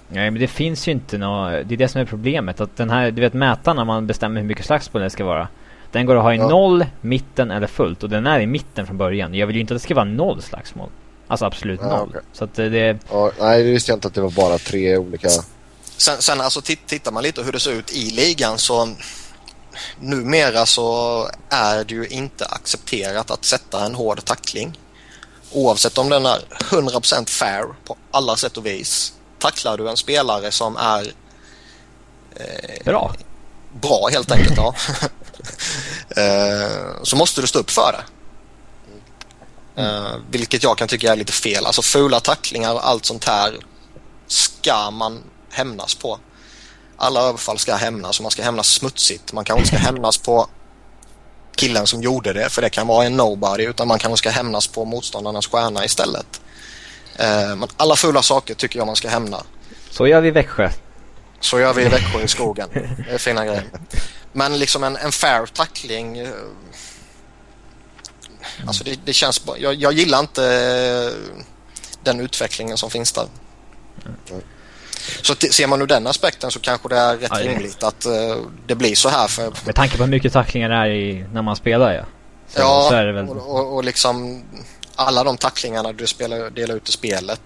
Nej men det finns ju inte något, det är det som är problemet. Att den här, du vet mätaren när man bestämmer hur mycket slagsmål det ska vara. Den går att ha i ja. noll, mitten eller fullt. Och den är i mitten från början. Jag vill ju inte att det ska vara noll slagsmål. Alltså absolut ja, noll. Okay. Så att det... Ja, nej, det visste jag inte att det var bara tre olika... Sen, sen alltså tittar man lite hur det ser ut i ligan så numera så är det ju inte accepterat att sätta en hård tackling. Oavsett om den är 100% fair på alla sätt och vis. Tacklar du en spelare som är eh, bra. Bra helt enkelt, ja. eh, så måste du stå upp för det. Eh, vilket jag kan tycka är lite fel. Alltså fula tacklingar och allt sånt här ska man hämnas på. Alla överfall ska hämnas och man ska hämnas smutsigt. Man kanske inte ska hämnas på killen som gjorde det för det kan vara en nobody utan man kanske ska hämnas på motståndarnas stjärna istället. Eh, men alla fula saker tycker jag man ska hämna. Så gör vi i Växjö. Så gör vi i Växjö i skogen. Det är fina grejer. Men liksom en, en fair tackling. Eh, alltså det, det känns jag, jag gillar inte eh, den utvecklingen som finns där. Så ser man ur den aspekten så kanske det är rätt ja, rimligt att uh, det blir så här. För... Med tanke på hur mycket tacklingar det är i, när man spelar ja. Så, ja, så väl... och, och, och, liksom alla de tacklingarna du spelar, delar ut i spelet.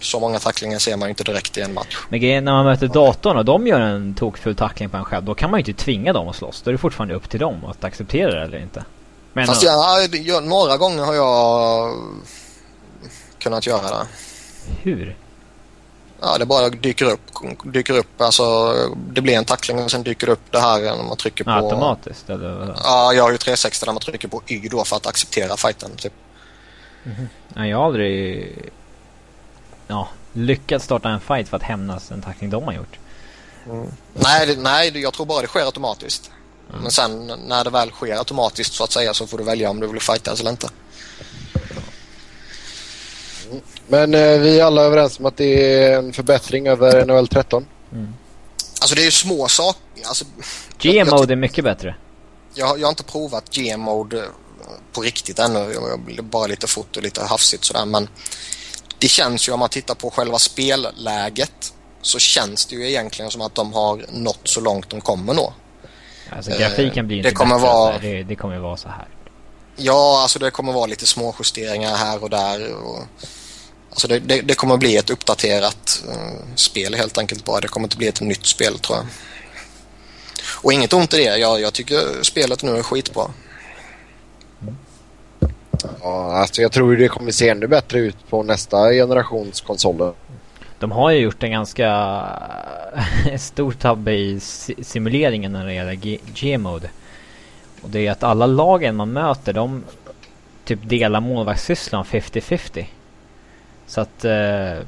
Så många tacklingar ser man ju inte direkt i en match. Men grejen när man möter datorn och de gör en tokfull tackling på en själv. Då kan man ju inte tvinga dem att slåss. Då är det fortfarande upp till dem att acceptera det eller inte. Men Fast ja, några gånger har jag kunnat göra det. Hur? Ja, det bara dyker upp. Dyker upp alltså, det blir en tackling och sen dyker det upp det här när man trycker på... Automatiskt eller? Ja, jag har ju 360 där man trycker på Y då för att acceptera fighten typ. Mm -hmm. Nej, jag har aldrig ja, lyckats starta en fight för att hämnas en tackling de har gjort. Mm. Nej, det, nej, jag tror bara det sker automatiskt. Mm. Men sen när det väl sker automatiskt så att säga så får du välja om du vill fightas eller inte. Men eh, vi är alla överens om att det är en förbättring över NHL 13. Mm. Alltså det är ju små saker. Alltså, G-mode är mycket bättre. Jag, jag har inte provat G-mode eh, på riktigt ännu. Jag, bara lite fort och lite hafsigt sådär. Men det känns ju om man tittar på själva spelläget så känns det ju egentligen som att de har nått så långt de kommer nå. Alltså grafiken blir inte det kommer bättre. Vara... Det, det kommer vara så här. Ja, alltså det kommer vara lite små justeringar här och där. Och Alltså det, det, det kommer bli ett uppdaterat uh, spel helt enkelt bara. Det kommer inte bli ett nytt spel tror jag. Och inget ont i det. Jag, jag tycker spelet nu är skitbra. Ja, alltså jag tror det kommer se ännu bättre ut på nästa generations konsoler. De har ju gjort en ganska stor tabbe i simuleringen när det gäller G-mode. Och det är att alla lagen man möter, de typ delar målvaktssysslan 50-50. Så att... Eh,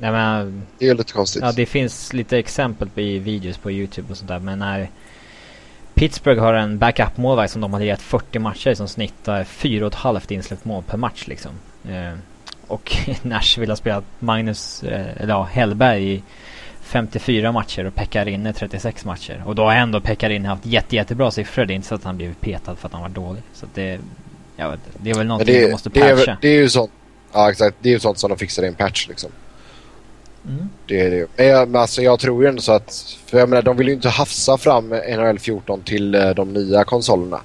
jag menar, det är lite konstigt. Ja, det finns lite exempel i videos på Youtube och sånt där. Men när Pittsburgh har en backup-målvakt som de hade gett 40 matcher som snittar 4,5 insläppt mål per match liksom. Eh, och Nashville har spelat Magnus, eh, eller ja, Hellberg i 54 matcher och Pekarinne 36 matcher. Och då har ändå Pekarinne haft jätte, jättebra siffror. Det är inte så att han blivit petad för att han var dålig. Så det, jag vet, det är väl någonting det, de måste det patcha. är, det är ju sånt. Ja exakt. Det är ju sånt som de fixar i en patch liksom. Mm. Det är det. Men, alltså, jag tror ju ändå så att... För jag menar, de vill ju inte hafsa fram NHL 14 till eh, de nya konsolerna.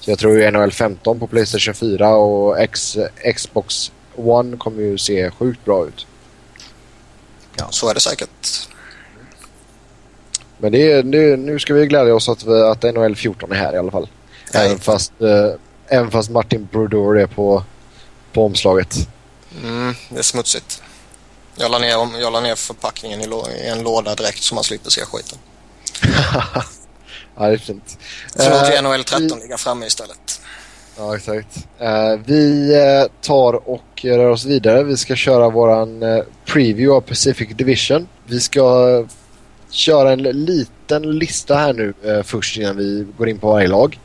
Så jag tror ju NHL 15 på Playstation 4 och X, Xbox One kommer ju se sjukt bra ut. Så är det säkert. Men det är, det, nu ska vi glädja oss att, vi, att NHL 14 är här i alla fall. Nej. Även fast, eh, även fast Martin Brodeur är på, på omslaget. Mm, det är smutsigt. Jag la ner, jag la ner förpackningen i, i en låda direkt så man slipper se skiten. ja, det är fint. Så låter Eh, NHL 13 vi- ligga framme istället. Ja, exakt. Eh, vi eh, tar och rör oss vidare. Vi ska köra våran eh, preview av Pacific Division. Vi ska köra en liten lista här nu eh, först innan vi går in på varje lag.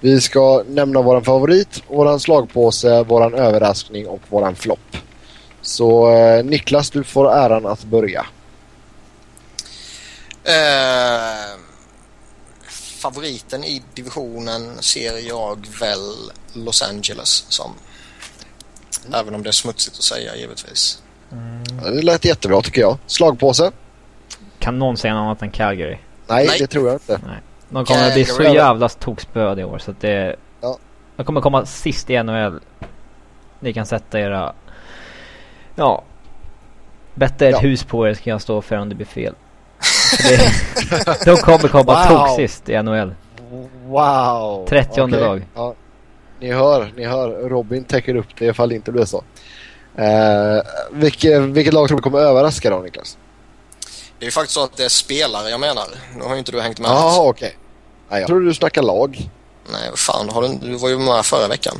Vi ska nämna våran favorit, våran slagpåse, våran överraskning och våran flopp. Så eh, Niklas, du får äran att börja. Eh, favoriten i divisionen ser jag väl Los Angeles som. Även om det är smutsigt att säga givetvis. Ja, Det lät jättebra tycker jag. Slagpåse? Kan någon säga något annat än Calgary? Nej, Nej. det tror jag inte. De kommer att bli så jävla tokspöd i år så att det... Ja. De kommer komma sist i NHL. Ni kan sätta era... Ja. Betta ett Ja. hus på er ska jag stå för om det blir fel. Det, de kommer komma Wow. tok sist i NHL. Wow! 30 Okej. lag. Ja. Ni hör, ni hör. Robin täcker upp det ifall det inte blir så. Eh, vilket, vilket lag tror du kommer överraska då Niklas? Det är ju faktiskt så att det är spelare jag menar. Nu har ju inte du hängt med Jaha, okej. Jag trodde du snackade lag. Nej, fan. Har du, du var ju med förra veckan.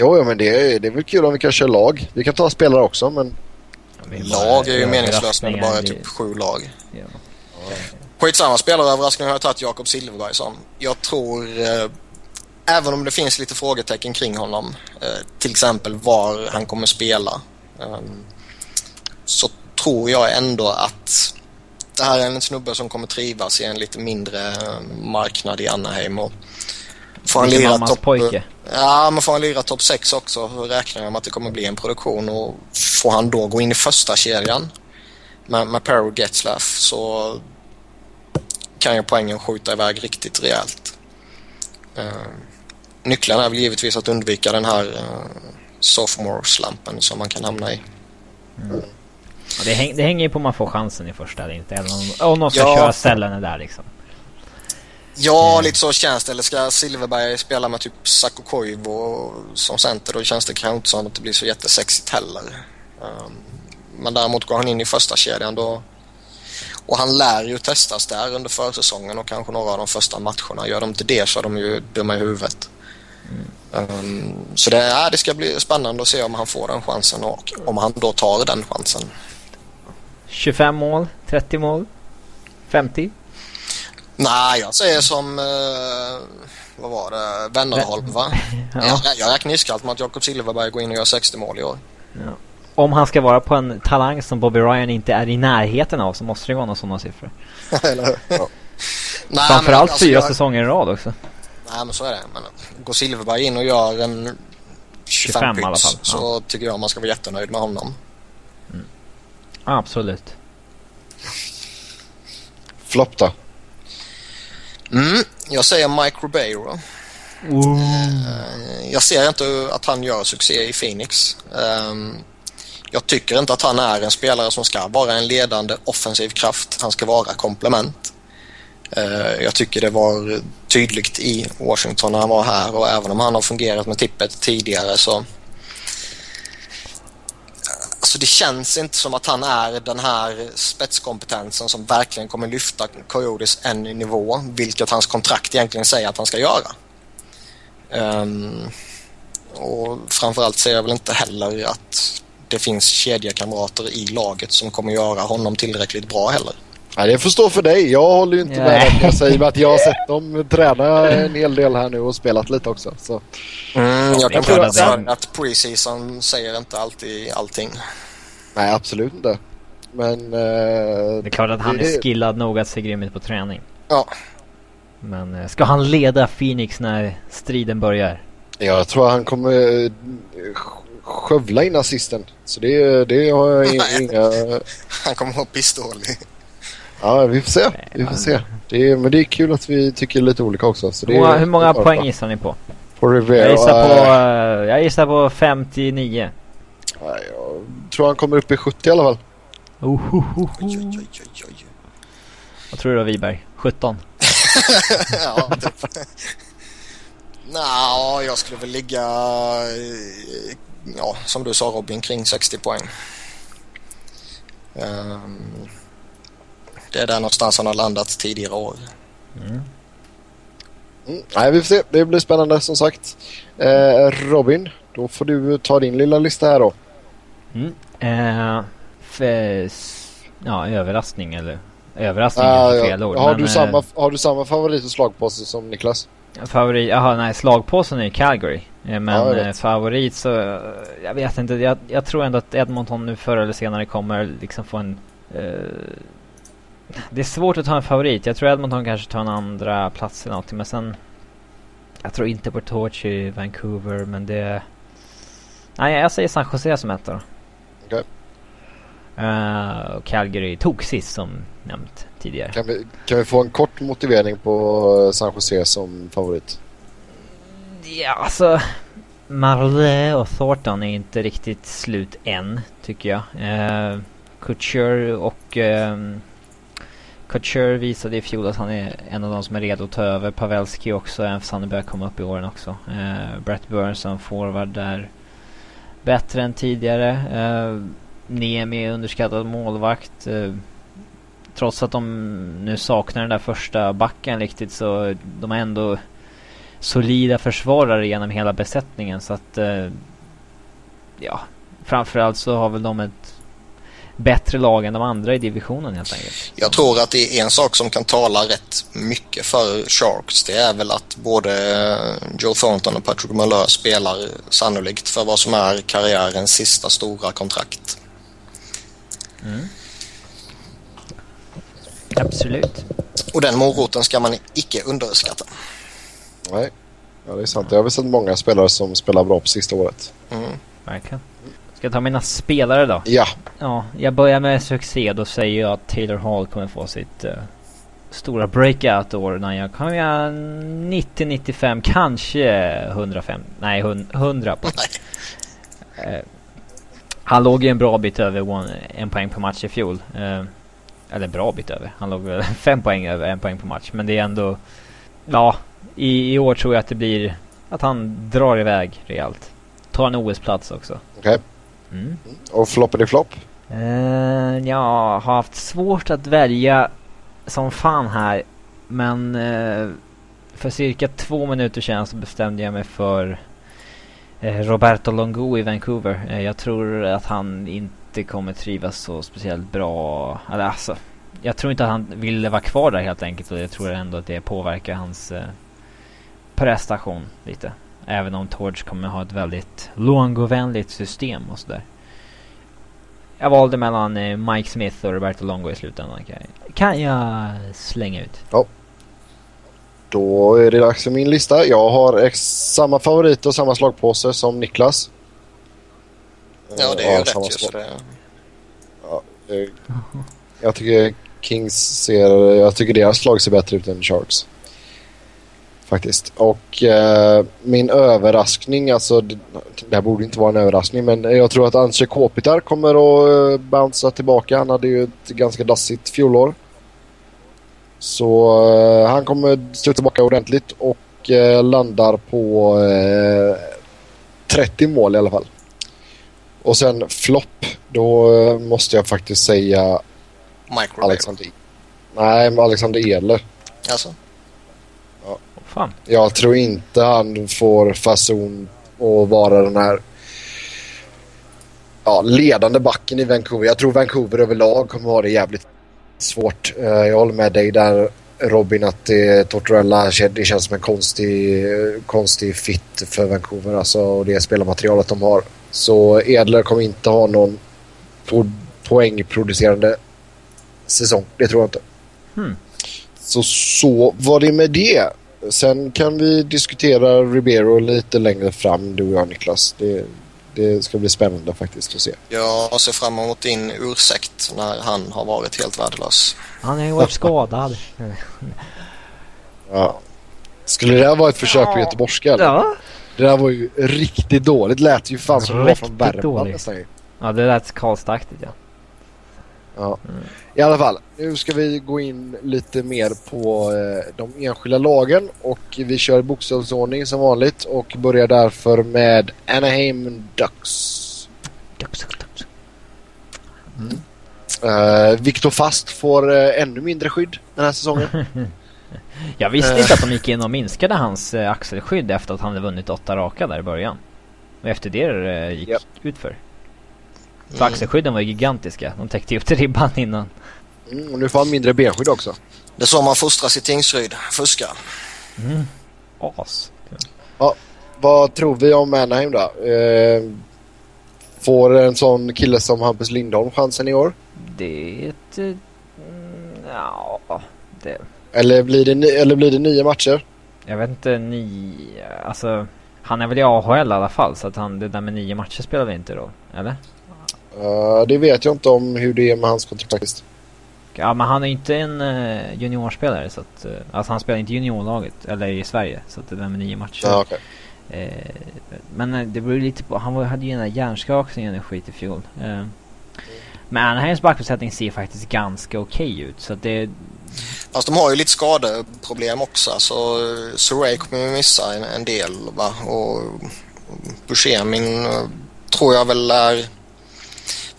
Jo, jo men det är, det är väl kul om vi kan köra lag. Vi kan ta spelare också, men Lag är ju meningslöst när det bara är typ sju lag. Ja. Skitsamma, spelaröverraskning har jag tagit Jakob Silfverberg som. Jag tror, eh, även om det finns lite frågetecken kring honom, eh, till exempel var han kommer spela, eh, så tror jag ändå att det här är en snubbe som kommer trivas i en lite mindre eh, marknad i Anaheim. Och får han lira topp, pojke. Ja, men får han lira topp 6 också så räknar jag med att det kommer bli en produktion och får han då gå in i första kedjan med, med Perry och Getzlaff så kan ju poängen skjuta iväg riktigt rejält. Uh, nyckeln är väl givetvis att undvika den här uh, sophomore-slampen som man kan hamna i. Ja, det, häng, det hänger ju på om man får chansen i första eller inte. Även om, om någon ska Ja. köra cellen där liksom. Ja, lite så känns det. Eller ska Silverberg spela med typ Sakko Koivu som center då känns det kanske inte som att det blir så jättesexigt heller. Um, men däremot går han in i första kedjan då och han lär ju testas där under försäsongen och kanske några av de första matcherna. Gör de inte det så är de ju dumma i huvudet. Um, så det, ja, det ska bli spännande att se om han får den chansen och om han då tar den chansen. 25 mål, 30 mål, 50. Nej, jag säger som, eh, vad var det, Wennerholm va? Ja. Jag, jag räknar iskallt med att Jakob Silverberg går in och gör 60 mål i år. Om han ska vara på en talang som Bobby Ryan inte är i närheten av så måste det vara några sådana siffror. Eller hur? Ja. Nej, Framförallt men alltså, fyra jag- säsonger i rad också. Nej men så är det. Men går Silverberg in och gör en 25, 25 i pix alla fall, så tycker jag man ska vara jättenöjd med honom. Absolut. flopp då? Mm, jag säger Mike Ribeiro. Eh, Jag ser inte att han gör succé i Phoenix. Ehm, Jag tycker inte att han är en spelare som ska vara en ledande offensiv kraft. Han ska vara komplement. Eh, Jag tycker det var tydligt i Washington när han var här och även om han har fungerat med tippet tidigare så Alltså det känns inte som att han är den här spetskompetensen som verkligen kommer lyfta Coyotes en nivå, vilket hans kontrakt egentligen säger att han ska göra. Um, och framförallt ser jag väl inte heller att det finns kedjekamrater i laget som kommer göra honom tillräckligt bra heller. Ja, det får stå för dig. Jag håller ju inte med Nej. dig. Jag säger att jag har sett dem träna en hel del här nu och spelat lite också. Så. Mm, jag kan tro att att preseason säger inte alltid allting. Nej, absolut inte. Men... Eh, Det är klart att han det- är skillad nog att se grym ut på träning. Ja. Men eh, ska han leda Phoenix när striden börjar? Jag tror han kommer eh, sk- skövla in assisten. Så det, det har jag inga... Han kommer ha pistol. Ja, vi får se. Vi får se. Det är, men det är kul att vi tycker lite olika också. Så det Hur är, många, hur många det är poäng gissar ni på? På Rivera? Jag gissar på, eh, jag gissar på 59. nej, jag tror han kommer upp i 70 i alla fall. Oj. Vad tror du då Wiberg? 17? ja, typ. Nå, jag skulle väl ligga, eh, ja, som du sa Robin, kring 60 poäng. Ehm, det är där någonstans han har landat tidigare år. Mm. Mm, nej, vi får se. Det blir spännande som sagt. Eh, Robin, då får du ta din lilla lista här då. Mm. Eh, f- s- ja, överraskning eller? Överraskning Ah, är ja. fel ord. har, men, du eh, samma, har du samma favorit och slagpåse som Niklas? Favorit, jaha nej slagpåsen är Calgary. Eh, Men Ja, eh, favorit så, eh, jag vet inte. Jag, jag tror ändå att Edmonton nu förr eller senare kommer liksom få en... Det är svårt att ta en favorit. Jag tror Edmonton kanske tar en andra plats eller någonting men sen... Jag tror inte på Torch i Vancouver men det... Nej jag säger San Jose som etta då. Eh, och Calgary tog sist som nämnt tidigare. Kan vi, kan vi få en kort motivering på San Jose som favorit? Ja, alltså... Marle och Thornton är inte riktigt slut än, tycker jag. Eh, Couture och... Eh, Couture visade i fjol att han är en av de som är redo att ta över. Pavelski också, även fast han börjar komma upp i åren också. Eh, Brett Burns som forward där. Bättre än tidigare. Eh, Niemi är underskattad målvakt. Eh, trots att de nu saknar den där första backen riktigt så de har ändå solida försvarare genom hela besättningen så att eh, ja, framförallt så har väl de ett bättre lag än de andra i divisionen helt enkelt. Jag tror att det är en sak som kan tala rätt mycket för Sharks. Det är väl att både Joe Thornton och Patrick Malheur spelar sannolikt för vad som är karriärens sista stora kontrakt. Mm. Absolut. Och den moroten ska man icke underskatta. Nej, ja, det är sant. Jag har väl sett många spelare som spelar bra på sista året. Mm. Verkligen. Ska jag ta mina spelare då? Ja, Ja, jag börjar med succé. Då säger jag att Taylor Hall kommer få sitt eh, stora breakout-år när jag kommer göra 90-95, kanske 105, nej 100 på. Nej. Eh, han låg ju en bra bit över one, en poäng per match i fjol. Eh, eller bra bit över. Han låg väl fem poäng över en poäng per match. Men det är ändå... Ja, i, i år tror jag att det blir att han drar iväg rejält. Tar en OS-plats också. okej. Mm. Och floppen i flopp? Uh, eh, jag har haft svårt att välja som fan här. Men uh, för cirka två minuter sedan så bestämde jag mig för uh, Roberto Longo i Vancouver. Uh, jag tror att han inte kommer trivas så speciellt bra. Eller alltså, jag tror inte att han ville vara kvar där helt enkelt. Och jag tror ändå att det påverkar hans prestation lite. Även om Torch kommer ha ett väldigt Longo-vänligt system och sådär. Jag valde mellan eh, Mike Smith och Roberto Longo i slutändan. Kan jag, kan jag slänga ut. Då är det dags för min lista. Jag har ex- samma favorit och samma slagpåse som Niklas. Ja, det Eh, är ju har samma rätt ju. Så slag. det... Eh, Jag tycker Kings ser... Jag tycker deras slag ser bättre ut än Sharks. Faktiskt. Och eh, min överraskning, alltså det, det här borde inte vara en överraskning men jag tror att Anse Kopitar kommer att eh, bouncea tillbaka. Han hade ju ett ganska dassigt fjolår. Så eh, han kommer stå tillbaka ordentligt och eh, landar på eh, 30 mål i alla fall. Och sen flopp, då eh, måste jag faktiskt säga Rodeo. Alexander... Nej, men Alexander Ehle. Alltså, fan. Jag tror inte han får fason att vara den här ja, ledande backen i Vancouver. Jag tror Vancouver överlag kommer ha det jävligt svårt. Eh, jag håller med dig där Robin att det, Tortorella det känns som en konstig, konstig fit för Vancouver alltså, och det spelarmaterialet de har. Så Edler kommer inte ha någon po poängproducerande säsong. Det tror jag inte. Hmm. Så så var det med det. Sen kan vi diskutera Ribeiro lite längre fram, du och jag Niklas. Det, det ska bli spännande faktiskt att se. Jag ser fram emot din ursäkt när han har varit helt värdelös. Han har ju varit skadad. Ja. Skulle det här vara ett försök på göteborgska eller? Ja. Det där var ju riktigt dåligt. Lät ju fan som det var från Riktigt Värmland dåligt. nästan. Ja, det lät Karlstadaktigt ja. Ja. Mm. I alla fall, nu ska vi gå in lite mer på eh, de enskilda lagen och vi kör bokstavsordning som vanligt och börjar därför med Anaheim Ducks. Eh, Viktor Fast får eh, ännu mindre skydd den här säsongen. Jag visste inte att de gick in och minskade hans eh, axelskydd efter att han hade vunnit åtta raka där i början. Och efter det eh, gick Japp. ut Mm. axelskydden var ju gigantiska. De täckte ju upp till ribban innan. Mm, och nu får han mindre benskydd också. Det är så man fostras i Tingsryd. Fuska. Mm. As. Vad tror vi om Anaheim då? Eh, får en sån kille som Hampus Lindholm chansen i år? Det eh, mm, Ja, det... Eller blir det, eller blir det nio matcher? Jag vet inte, ni... Alltså... Han är väl i AHL i alla fall så att han, det där med nio matcher spelar väl inte roll? Eller? Eh, det vet jag inte om hur det är med hans kontrakt faktiskt. Ja men han är inte en uh, juniorspelare så att... eh, alltså han spelar inte juniorlaget, eller i Sverige. Så att det där med nio matcher. Ja. Eh, men det beror lite på, han var, hade ju den där hjärnskakningen och skit i fjol. Men Anaheims backuppsättning ser faktiskt ganska okej ut. Så att det, Fast de har ju lite skadeproblem också. Så Surrey kommer ju missa en, en del. Va? Och Buscemin tror jag väl är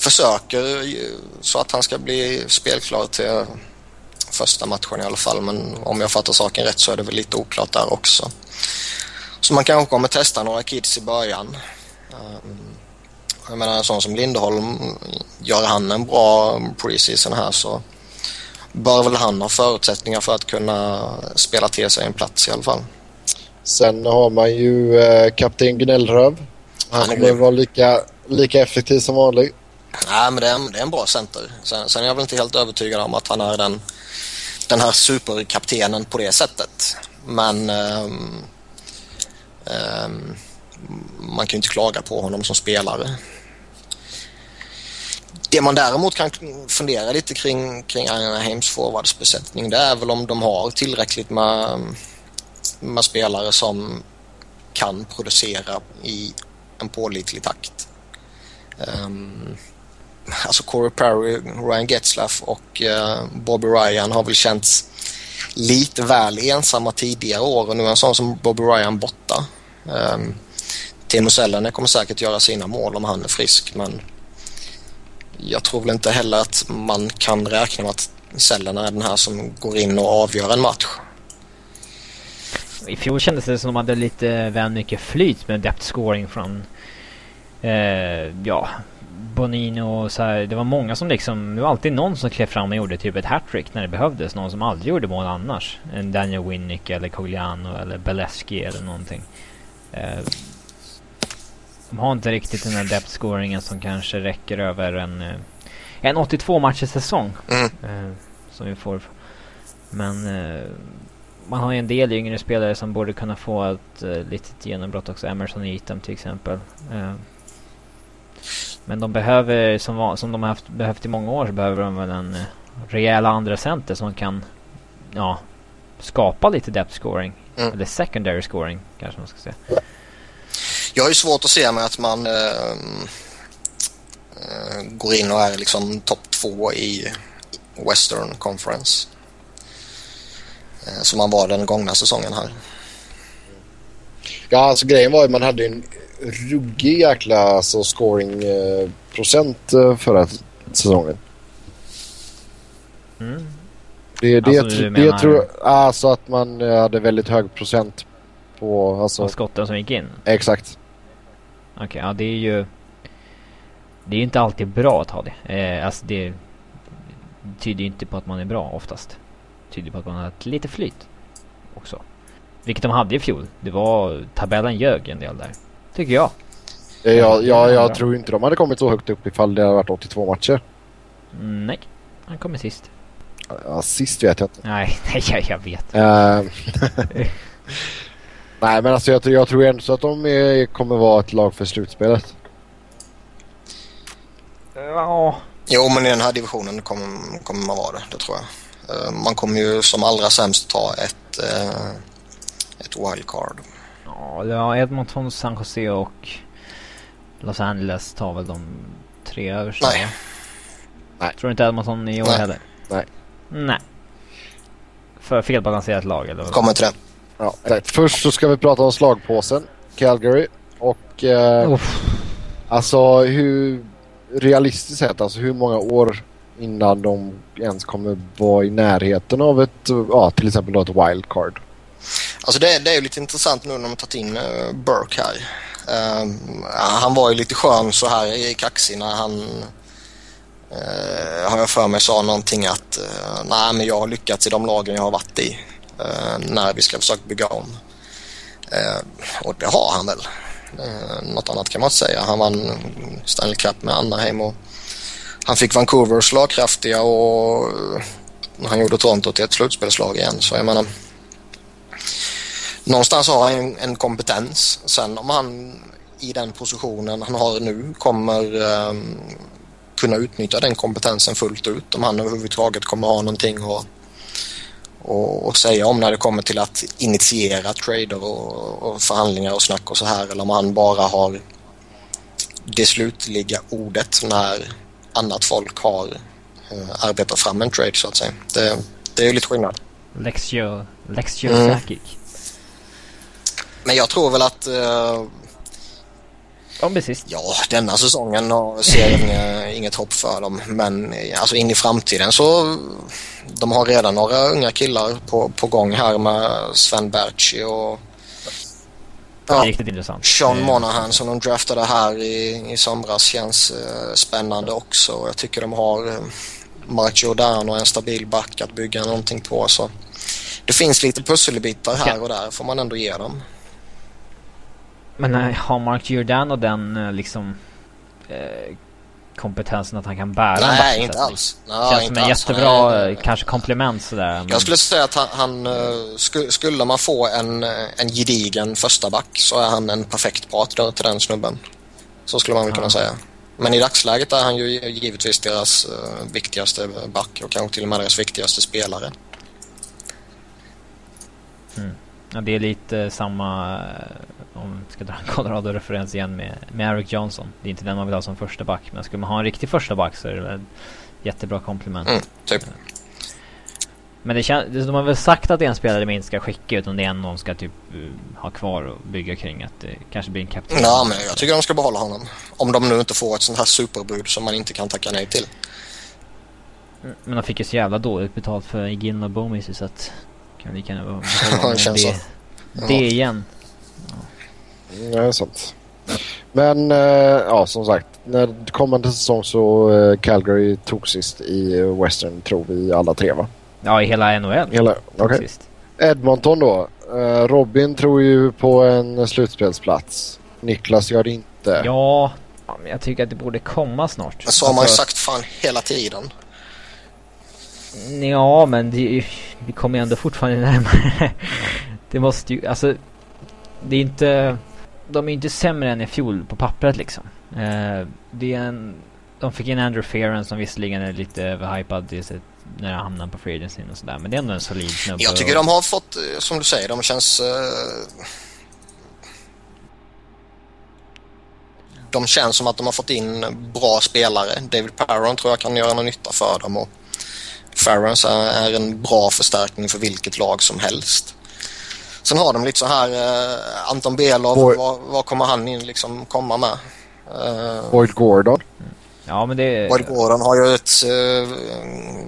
försöker så att han ska bli spelklar till första matchen i alla fall. Men om jag fattar saken rätt så är det väl lite oklart där också. Så man kanske kommer testa några kids i början. Jag menar en sån som Lindholm, gör han en bra preseason här så bör väl han ha förutsättningar för att kunna spela till sig en plats i alla fall. Sen har man ju eh, kapten Gnällröv. Han Han kommer vara lika, lika effektiv som vanligt. Nej, men det är, en, det är en bra center. Sen, sen är jag väl inte helt övertygad om att han är den, den här superkaptenen på det sättet. Men um, um, man kan ju inte klaga på honom som spelare. Det man däremot kan fundera lite kring, kring Anaheims forwardsbesättning det är väl om de har tillräckligt med, med spelare som kan producera i en pålitlig takt. Um, alltså Corey Perry, Ryan Getzlaff och eh, Bobby Ryan har väl känts lite väl ensamma tidigare år och nu är en sån som Bobby Ryan borta. Um, Timo Sellänen kommer säkert göra sina mål om han är frisk men jag tror väl inte heller att man kan räkna med att Sellänen är den här som går in och avgör en match. I fjol kändes det som att de hade lite väl mycket flyt med depth scoring från... Eh, ja, Bonino och så här. Det var många som liksom... Det var alltid någon som klev fram och gjorde typ ett hattrick när det behövdes. Någon som aldrig gjorde mål annars. En Daniel Winnick eller Cogliano eller Beleski eller någonting. Eh, de har inte riktigt den där depth scoringen som kanske räcker över en... eh, En 82 matchers säsong. Mm. Eh, som vi får. Men eh, man har ju en del yngre spelare som borde kunna få ett eh, litet genombrott också. Emerson Eaton till exempel. Eh, men de behöver, som, som de har haft, behövt i många år, så behöver de väl en eh, rejäl andra center som kan ja, skapa lite depth scoring. Mm. Eller secondary scoring kanske man ska säga. Jag har ju svårt att se mig att man eh, eh, går in och är liksom topp två i Western Conference. Eh, som man var den gångna säsongen här. Ja, alltså grejen var ju att man hade en ruggig jäkla alltså, scoring eh, eh, förra säsongen. Mm. Det, det, Alltså, det menar- tror jag, alltså att man eh, hade väldigt hög procent på, alltså, skotten som gick in. exakt. Okej, ja det är ju... Det är ju inte alltid bra att ha det. Eh, alltså det... Det tyder ju inte på att man är bra oftast. Det tyder på att man har ett lite flyt också. Vilket de hade i fjol. Det var, tabellen ljög en del där. Tycker jag. Jag, jag, jag, jag tror inte de hade kommit så högt upp ifall det hade varit 82 matcher. Mm, nej, han kommer sist. Ja, sist vet jag inte. Nej, nej jag, jag vet. Uh, nej, men alltså jag, jag tror ändå så att de är, kommer vara ett lag för slutspelet. Ja. Jo, men i den här divisionen kommer, kommer man vara det. Det tror jag. Uh, man kommer ju som allra sämst ta ett, ett wildcard. Ja, Edmonton, San Jose och Los Angeles tar väl de tre översta? Nej. Nej. Tror du inte Edmonton i år Nej. heller? Nej. Nej. För felbalanserat lag eller? Kommer till det. Ja, exakt. Först så ska vi prata om slagpåsen. Calgary. Och eh, alltså hur realistiskt sett, alltså hur många år innan de ens kommer vara i närheten av ett, ja till exempel då ett wildcard. Alltså det, det är ju lite intressant nu när de tagit in eh, Burke här. Uh, han var ju lite skön så här i kaxig när han uh, har jag för mig sa någonting att uh, nej men jag har lyckats i de lagen jag har varit i uh, när vi ska försöka bygga om. Uh, och det har han väl. Uh, något annat kan man inte säga. Han vann Stanley Cup med Anaheim och han fick Vancouver slagkraftiga och uh, han gjorde Toronto till ett slutspelslag igen. Så jag menar någonstans har han en, en kompetens. Sen om han i den positionen han har nu kommer eh, kunna utnyttja den kompetensen fullt ut. Om han överhuvudtaget kommer ha någonting att och, och säga om när det kommer till att initiera trader och, och förhandlingar och snack och så här eller om han bara har det slutliga ordet när annat folk har eh, arbetat fram en trade så att säga. Det, det är ju lite skillnad. Lexio, Lexio Mm. Men jag tror väl att eh, De blir sist. Ja, denna säsongen ser jag inget hopp för dem. Men eh, alltså in i framtiden så de har redan några unga killar på, på gång här med Sven Berchi och ja, riktigt intressant. Sean Eh, Monahan som de draftade här i, i somras känns eh, spännande också. Jag tycker de har eh, Mark Giordano, en stabil back att bygga någonting på. Så det finns lite pusselbitar här och där får man ändå ge dem. Men eh, har Mark Giordano den eh, liksom eh, kompetensen att han kan bära en Nej, inte alls. Nej, Känns som inte en alls. Han jättebra, är- eh, kanske komplement sådär. Men... Jag skulle säga att han, han sku, skulle man få en, en gedigen första back så är han en perfekt partner till den snubben. Så skulle man väl kunna Ja. säga. Men i dagsläget är han ju givetvis deras viktigaste back och kanske till och med deras viktigaste spelare. Ja, det är lite samma, eh, om vi ska dra en Colorado-referens igen med, med Eric Johnson. Det är inte den man vill ha som första back, men skulle man ha en riktig första back så är det väl jättebra komplement. Mm, typ. Men det de har väl sagt att en spelare inte ska skicka utan det är en de ska typ eh, ha kvar och bygga kring. Att det kanske blir en kapten. Ja, men jag tycker de ska behålla honom. Om de nu inte får ett sånt här superbud som man inte kan tacka nej till. Mm, Men de fick ju så jävla dåligt betalt för Igin och Bomis så att kan lika gärna behålla Ja, det det, så. det igen. Mm, det är sant. Men eh, ja, som sagt. När kommande säsong så eh, Calgary tog sist i Western tror vi alla tre va? Ja, i hela NHL. Hela. Sist. Edmonton då. Eh, Robin tror ju på en slutspelsplats. Niklas gör det inte. Ja, ja, men jag tycker att det borde komma snart. Men så har man ju Alltså, sagt fan hela tiden. Ja, men det, vi kommer ju ändå fortfarande närmare. det måste ju, alltså. Det är inte, de är inte sämre än i fjol på pappret liksom. Eh, det är en, de fick in Andrew Fearon som visserligen är lite överhypad i sitt, när han hamnar på free agency och sådär. Men det är ändå en solid snubbe. Jag tycker och- de har fått, eh, som du säger, de känns... eh, De känns som att de har fått in bra spelare. David Parron tror jag kan göra någon nytta för dem och Farrens är, en bra förstärkning för vilket lag som helst. Sen har de lite så här eh, Anton Belov, Boy- vad, vad kommer han in liksom komma med? Uh, Boyd Gordon. Ja, men det... Boyd Gordon har ju ett uh,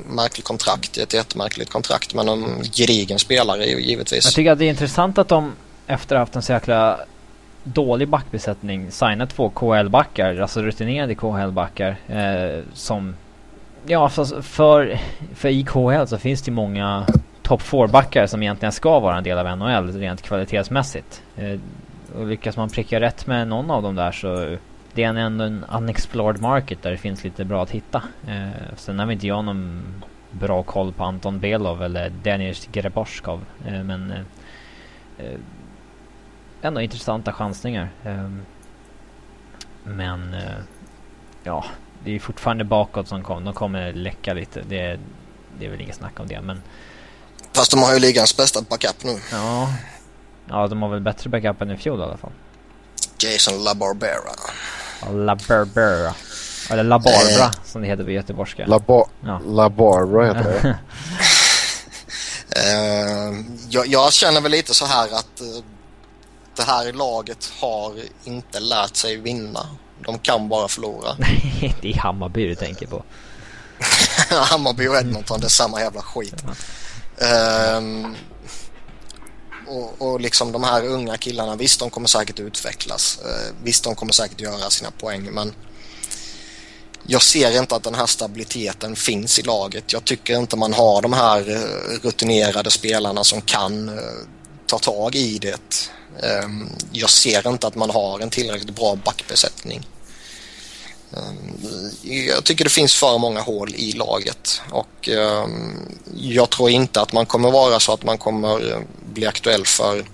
märkligt kontrakt, ett jättemärkligt kontrakt men en gedigen spelare ju givetvis. Jag tycker att det är intressant att de efter att ha haft en så jäkla dålig backbesättning signar två KHL-backar, alltså rutinerade KHL-backar eh, som Ja, för, för, för så finns det många topp 4-backar som egentligen ska vara en del av NHL rent kvalitetsmässigt. Eh, och lyckas man pricka rätt med någon av dem där så det är ändå en unexplored market där det finns lite bra att hitta. Eh, sen har vi inte jag någon bra koll på Anton Belov eller Denis Greboskov. Eh, men eh, eh, ändå intressanta chansningar. Eh, men eh, ja, det är fortfarande bakåt som kommer. De kommer läcka lite. Det, det är väl inget snack om det. Men Fast de har ju ligans bästa backup nu. ja, ja de har väl bättre backup än i fjol i alla fall. Jason LaBarbera. Ja, La Barbera. Eller La Barbara som det heter på göteborgska. La, ba Ja. La heter det. Eh, jag, jag känner väl lite så här att eh, det här laget har inte lärt sig vinna. De kan bara förlora. det är Hammarby du tänker på. Hammarby och Edmonton, det är samma jävla skit. Ehm, och, och liksom de här unga killarna, visst de kommer säkert utvecklas. Eh, visst de kommer säkert göra sina poäng men jag ser inte att den här stabiliteten finns i laget. Jag tycker inte man har de här eh, rutinerade spelarna som kan eh, ta tag i det. Ehm, jag ser inte att man har en tillräckligt bra backbesättning. Ehm, jag tycker det finns för många hål i laget och ehm, jag tror inte att man kommer vara så att man kommer ehm, bli aktuell för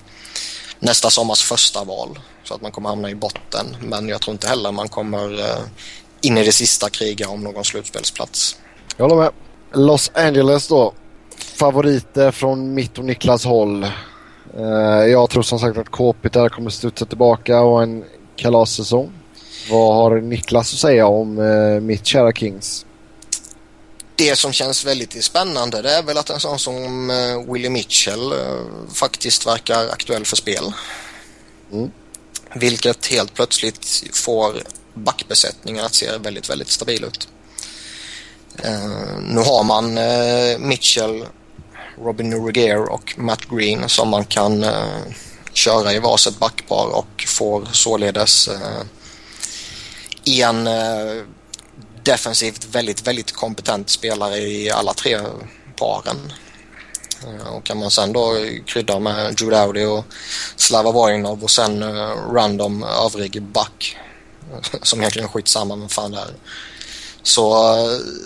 nästa sommars första val så att man kommer hamna i botten. Men jag tror inte heller man kommer eh, in i det sista kriga om någon slutspelsplats. Jag håller med. Los Angeles då. Favoriter från mitt och Niklas håll. Eh, jag tror som sagt att Kåpit där kommer studsa tillbaka och en kalassäsong. Vad har Niklas att säga om eh, mitt kära Kings? Det som känns väldigt spännande det är väl att en sån som eh, Willie Mitchell eh, faktiskt verkar aktuell för spel. Mm. Vilket helt plötsligt får backbesättningen att se väldigt, väldigt stabil ut. Eh, nu har man eh, Mitchell, Robin Nurriger och Matt Green som man kan eh, köra i varsitt backpar och får således eh, en eh, defensivt väldigt, väldigt kompetent spelare i alla tre paren. Eh, och kan man sen då krydda med Drew Dowdy och Slava Vojnov och sen eh, random övrig back som egentligen är skitsamma men fan det är. Så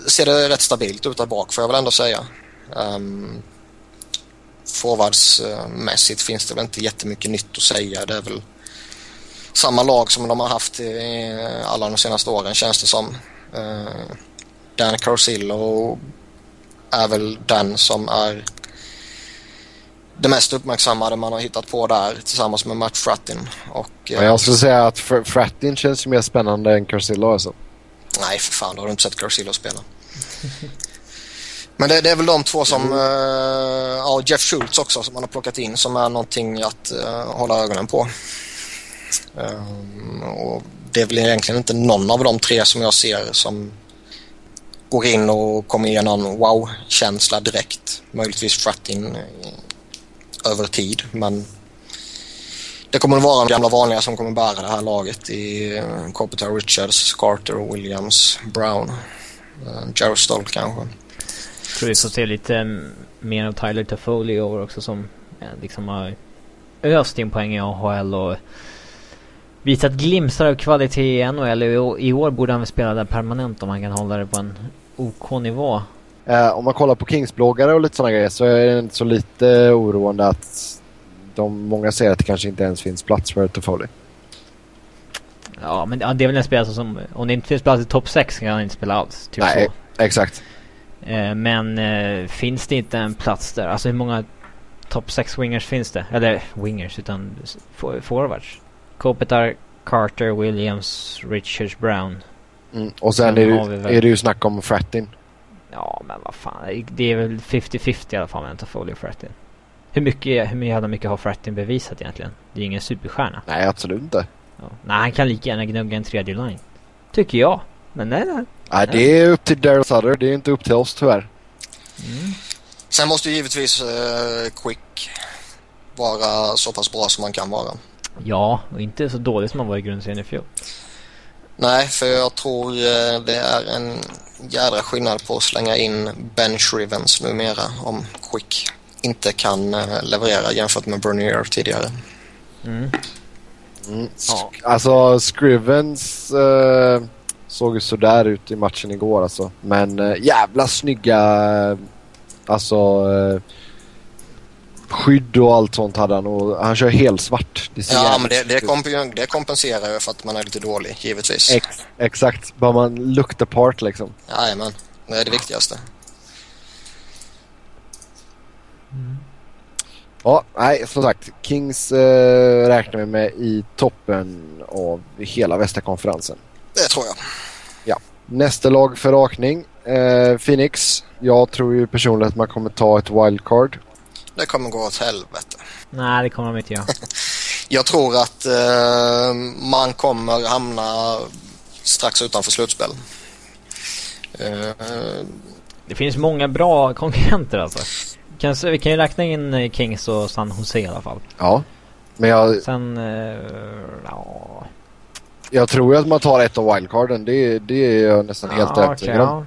ser det rätt stabilt ut där bak får jag väl ändå säga. Um, Forwardsmässigt finns det väl inte jättemycket nytt att säga. Det är väl samma lag som de har haft i alla de senaste åren känns det som. Uh, Dan Carcillo är väl den som är det mest uppmärksammade man har hittat på där tillsammans med Matt Frattin. Och, eh, jag skulle säga att Fr- Frattin känns ju mer spännande än Carcillo alltså. Nej, för fan, då har du inte sett Carcillo spela. Men det, det är väl de två som... eh, ja, Jeff Schultz också som man har plockat in som är någonting att eh, hålla ögonen på. Ehm, och det är väl egentligen inte någon av de tre som jag ser som går in och kommer ge någon wow-känsla direkt. Möjligtvis Frattin eh, över tid, men det kommer att vara de gamla vanliga som kommer bära det här laget i uh, Kopitar, Richards, Carter, Williams, Brown, eh, uh, Stolt Stoll kanske. tror vi får se lite mer av Tyler Toffoli i år också som liksom har öst in poäng i AHL och visat glimtar av kvalitet i NHL. I år- borde han väl spela där permanent om han kan hålla det på en OK nivå. Eh, om man kollar på Kings-bloggare och lite sådana grejer så är det inte så lite oroande att de, många säger att det kanske inte ens finns plats för Toffoli. Ja men det är väl en spelare som, om det inte finns plats i topp 6 kan han inte spela alls. Typ Nej, så. exakt. Eh, men eh, finns det inte en plats där? Alltså hur många topp 6 wingers finns det? Eller wingers utan forwards. Kopitar, Carter, Williams, Richards, Brown. Mm. Och sen Sen är, det, väl- är det ju snack om Frattin. Ja men vad fan. Det är väl 50-50 i alla fall med Toffoli och Frattin. Hur mycket, hur jävla mycket har Frattin bevisat egentligen? Det är ingen superstjärna. Nej, absolut inte. Ja. Nej han kan lika gärna gnugga en tredje line. Tycker jag. Men nej nej. Nej, det är upp till Daryl Sutter. Det är inte upp till oss tyvärr. Mm. Sen måste ju givetvis uh, Quick vara så pass bra som man kan vara. Ja, och inte så dålig som han var i grundserien i fjol. Nej, för jag tror eh, det är en jädra skillnad på att slänga in Ben Shrivens numera om Quick inte kan eh, leverera jämfört med Bernier tidigare. Mm. Mm. Ja. Alltså Scrivens eh, såg ju sådär ut i matchen igår alltså. Men eh, jävla snygga eh, alltså eh, skydd och allt sånt hade han och han kör helt svart. Ja, men det, det, komp- det kompenserar ju för att man är lite dålig, givetvis. Ex exakt, bara man looked apart liksom. Jajamän, det är det viktigaste. Ja, nej som sagt. Kings eh, räknar vi med i toppen av hela västra konferensen. Det tror jag. Nästa lag för rakning. Eh, Phoenix. Jag tror ju personligen att man kommer ta ett wildcard. Det kommer gå åt helvete. Nej, det kommer de inte göra. Jag tror att eh, man kommer hamna strax utanför slutspel. Eh, Det finns många bra konkurrenter alltså. Kanske, vi kan ju räkna in eh, Kings och San Jose i alla fall. Ja. Men jag, Sen, eh, ja... jag tror ju att man tar ett av wildcarden. Det, det är jag nästan helt ja, övertygad okej, om. ja.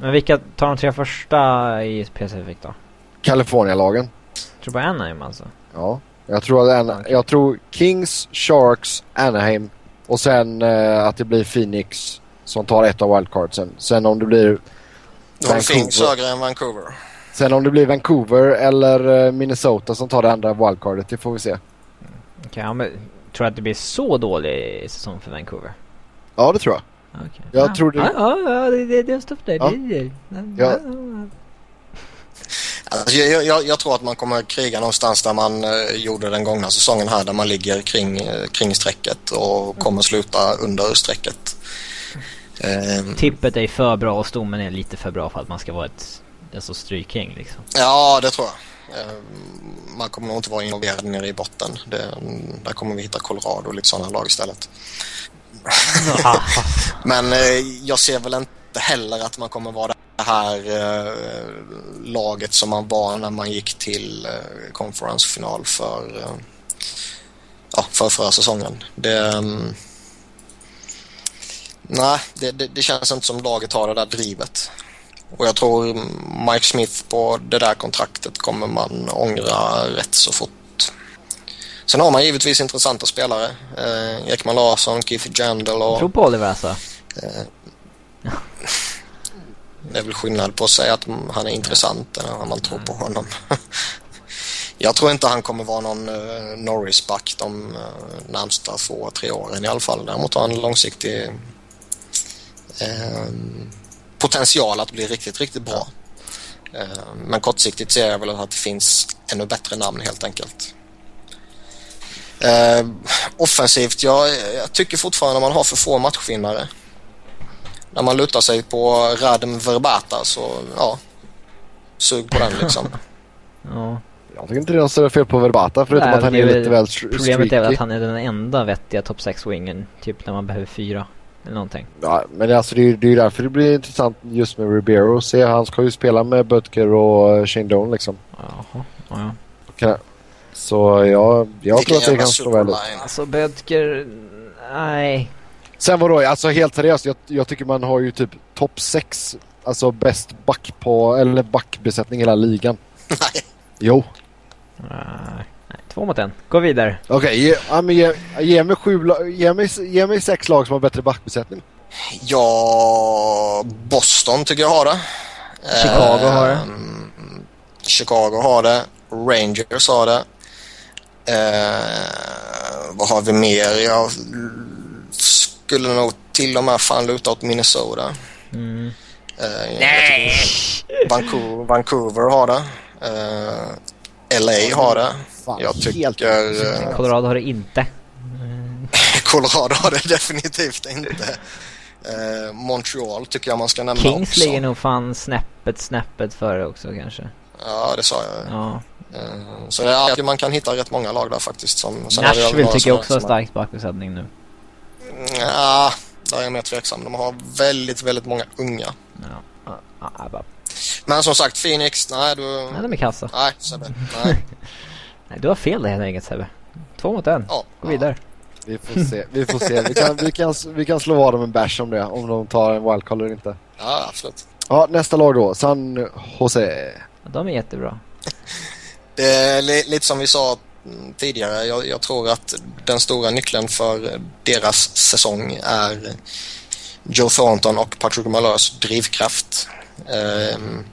Men vilka tar de tre första i Pacific då? California-lagen. Jag tror på Anaheim alltså. Ja. Jag tror, att en, Okej. jag tror Kings, Sharks, Anaheim och sen eh, att det blir Phoenix som tar ett av wildcardsen. Sen om det blir Vancouver. Finns högre än Vancouver. Sen om det blir Vancouver eller eh, Minnesota som tar det andra wildcardet, det får vi se. Okej, ja, men tror du att det blir så dålig säsong för Vancouver? Ja, det tror jag. Okej. Jag ja. tror det- Ja, ja, ja det, det, det står för dig. Ja. Det, det, Ja. Alltså, jag, jag, jag tror att man kommer kriga någonstans där man eh, gjorde den gångna säsongen här där man ligger kring, eh, kring strecket och kommer sluta under strecket. Eh, Tippet är för bra och stommen är lite för bra för att man ska vara ett alltså strykgäng liksom. ja, det tror jag. Eh, man kommer nog inte vara involverad nere i botten. Det, där kommer vi hitta Colorado och lite sådana lag istället. Men eh, jag ser väl inte heller att man kommer vara det här eh, laget som man var när man gick till eh, konferensfinal för, eh, ja, för förra säsongen. Det, mm, nej, det, det, det känns inte som laget har det där drivet. Och jag tror Mike Smith på det där kontraktet kommer man ångra rätt så fort. Sen har man givetvis intressanta spelare. Eh, Ekman Larsson, Keith Jandel och... Tro på Oliver alltså. Eh, det är väl skillnad på att säga att han är intressant än om man tror på honom. Jag tror inte han kommer vara någon eh, Norris-back de eh, närmsta två, tre åren i alla fall. Däremot har han långsiktig eh, potential att bli riktigt, riktigt bra. Eh, men kortsiktigt ser jag väl att det finns ännu bättre namn helt enkelt. Eh, offensivt, jag, jag tycker fortfarande man har för få matchvinnare. När man lutar sig på Radim Verbata så ja, sug på den liksom. Ja. Jag tycker inte det är något större fel på Verbata förutom Nej, att han är är lite väl str- Problemet är väl streaky. att han är den enda vettiga top 6-wingen. Typ när man behöver fyra. Eller någonting. Ja, men alltså det är ju därför det blir intressant just med Ribeiro. Se, han ska ju spela med Butker och eh, Shane Doan liksom. Jaha. Ja, ja. Kan- Så jag, jag tror att det kan slå väl ut. Alltså Bödker... Nej. Sen vadå, alltså helt seriöst. Jag, jag tycker man har ju typ topp 6. Alltså bäst back på, eller backbesättning i hela ligan. Nej. Jo. Nej. Två mot en. Gå vidare. Okej, ge, ja, men ge, ge, mig sju, ge, mig, ge mig sex lag som har bättre backbesättning. Ja, Boston tycker jag har det. Chicago har det. Ehm, Chicago har det. Rangers har det. Eh, vad har vi mer? Jag skulle nog till och med fan luta åt Minnesota. Mm. Eh, Nej! Vancouver, Vancouver har det. Eh, LA har det. Fan, Jag helt- tycker eh, Colorado har det inte. Colorado har det definitivt inte. Eh, Montreal tycker jag man ska nämna Kings också. ligger nog fan snäppet, snäppet före också kanske. Ja, det sa jag. Ja. Så ja, man kan hitta rätt många lag där faktiskt. Som, Nashville tycker jag också har starkt bakbesättning nu. Ja, där är jag mer tveksam. De har väldigt, väldigt många unga. Ja. Ja, ja, ja, bara- Men som sagt, Phoenix, nej du... Nej, de är kassa. Nej, Sebbe. Nej. Nej, du har fel där helt enkelt Sebbe. Två mot en. Ja, Gå vidare. Vi får se. Vi får se. Vi kan, vi kan, vi kan slå vad dem en bash om det. Om de tar en wildcard eller inte. Ja, absolut. Ja, nästa lag då. San Jose. De är jättebra. Det är li lite som vi sa Mm, tidigare. Jag, jag, tror att den stora nyckeln för deras säsong är Joe Thornton och Patrick Malheurs drivkraft. Um,